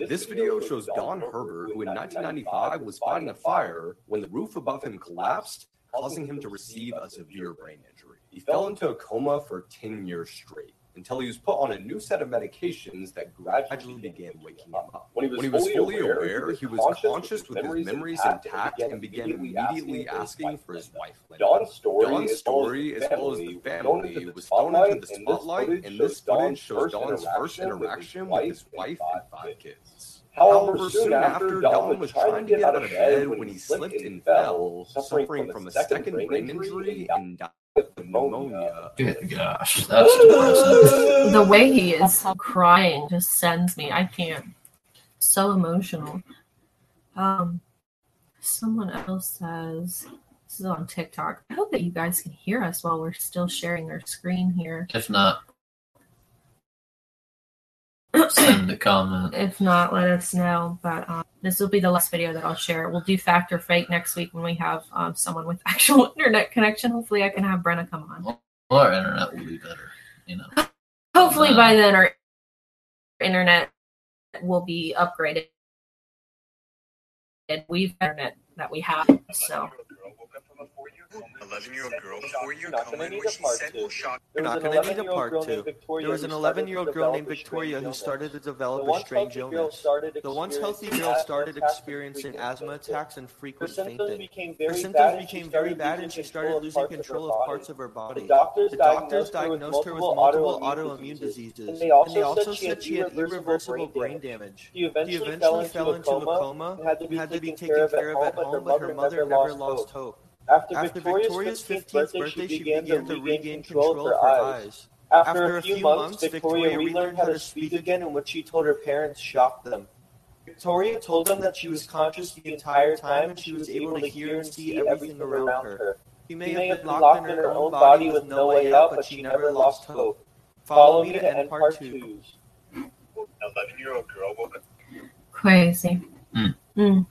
Speaker 8: This video shows Don Herbert, who in 1995 was fighting a fire when the roof above him collapsed, causing him to receive a severe brain injury. He fell into a coma for 10 years straight until he was put on a new set of medications that gradually began waking him up. When he was, fully aware, he was conscious with his memories intact and began immediately asking for his wife.
Speaker 9: Don's story,
Speaker 8: story, as well as the family, was thrown into the spotlight, and this footage shows Don's first interaction with his wife and five kids. However, soon after, Don was trying to get out of bed when he slipped and fell, suffering from a second brain injury and died pneumonia.
Speaker 6: good gosh, that's depressing.
Speaker 5: the way he is crying just sends me. I can't. So emotional. Um, someone else says this is on TikTok. I hope that you guys can hear us while we're still sharing our screen here.
Speaker 6: If not, send a comment.
Speaker 5: If not, let us know. But um, this will be the last video that I'll share. We'll do fact or fake next week when we have um, someone with actual internet connection. Hopefully, I can have Brenna come on.
Speaker 6: Well, our internet will be better, you know.
Speaker 5: Hopefully,
Speaker 6: Uh,
Speaker 5: by then, our internet will be upgraded. And we've internet that we have. So,
Speaker 10: 11 year old girl before you
Speaker 9: Not
Speaker 10: come
Speaker 9: gonna
Speaker 10: in
Speaker 9: need
Speaker 10: what
Speaker 9: a
Speaker 10: she
Speaker 9: part
Speaker 10: said
Speaker 9: two.
Speaker 10: will oh, shock
Speaker 9: There
Speaker 11: You're not gonna need a part two. There was an 11-year-old girl named Victoria who started to develop a strange illness. The once healthy girl started experiencing asthma attacks and frequent fainting. Her symptoms
Speaker 9: bad and she
Speaker 11: became very bad and she started losing control of parts
Speaker 9: of
Speaker 11: of her body. The doctors
Speaker 9: diagnosed her with
Speaker 11: diagnosed her with
Speaker 9: multiple
Speaker 11: multiple
Speaker 9: autoimmune
Speaker 11: autoimmune
Speaker 9: diseases.
Speaker 11: diseases.
Speaker 9: And they also said she had irreversible brain damage. She
Speaker 11: She
Speaker 9: eventually
Speaker 11: eventually
Speaker 9: fell into a coma
Speaker 11: coma
Speaker 9: and had to be taken care of at home, but her mother never lost hope. After,
Speaker 11: After
Speaker 9: Victoria's 15th birthday, she began,
Speaker 11: began
Speaker 9: to regain control of her eyes. After, a few months, Victoria relearned how to speak again, and what she told her parents shocked them. Victoria told them that she was conscious the entire time and she was able to hear and see everything around her.
Speaker 11: She
Speaker 9: She
Speaker 11: may have been locked in her own body with no way out, but she never lost hope.
Speaker 9: Follow me to end part two.
Speaker 10: 11 year old girl woke up
Speaker 5: crazy.
Speaker 6: Mm.
Speaker 5: Mm.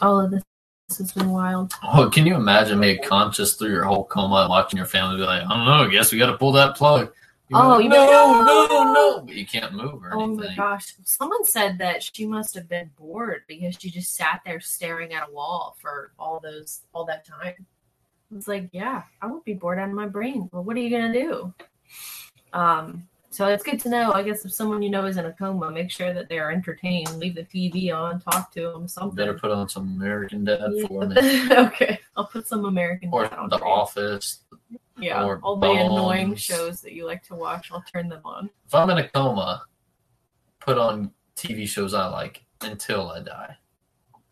Speaker 5: All of this has been wild.
Speaker 6: Oh, can you imagine being conscious through your whole coma and watching your family be like, I don't know, I guess we got to pull that plug. You're
Speaker 5: Oh,
Speaker 6: like,
Speaker 5: you
Speaker 6: no,
Speaker 5: know-
Speaker 6: no, no. But you can't move or
Speaker 5: Oh
Speaker 6: anything.
Speaker 5: my gosh. Someone said that she must have been bored because she just sat there staring at a wall for all those all that time. It's like, yeah, I would be bored out of my brain. Well, what are you gonna do? Um, so it's good to know. I guess if someone you know is in a coma, make sure that they are entertained. Leave the TV on, talk to them, something.
Speaker 6: Better put on some American Dad
Speaker 5: Yeah.
Speaker 6: for me.
Speaker 5: okay, I'll put some American
Speaker 6: Or
Speaker 5: Dad on
Speaker 6: The. Office.
Speaker 5: Yeah,
Speaker 6: or
Speaker 5: all the annoying shows that you like to watch, I'll turn them on.
Speaker 6: If I'm in a coma, put on TV shows I like until I die.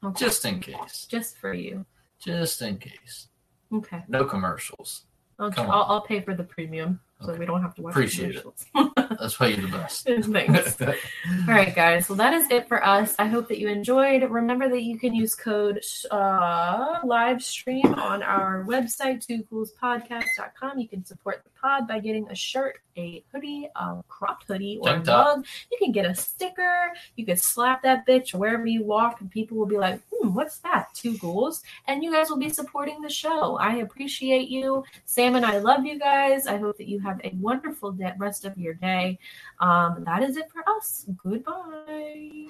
Speaker 5: Okay.
Speaker 6: Just in case.
Speaker 5: Just for you.
Speaker 6: Just in case.
Speaker 5: Okay.
Speaker 6: No commercials.
Speaker 5: I'll, I'll. I'll pay for the premium so we don't have to watch
Speaker 6: Appreciate it. That's why you're the best.
Speaker 5: Thanks. All right, guys. Well, that is it for us. I hope that you enjoyed. Remember that you can use code uh, live stream on our website, twoghoulspodcast.com. You can support the pod by getting a shirt, a hoodie, a cropped hoodie, or a mug. You can get a sticker. You can slap that bitch wherever you walk, and people will be like, hmm, what's that? Two ghouls. And you guys will be supporting the show. I appreciate you. Sam and I love you guys. I hope that you have a wonderful day, rest of your day. Um, that is it for us. Goodbye.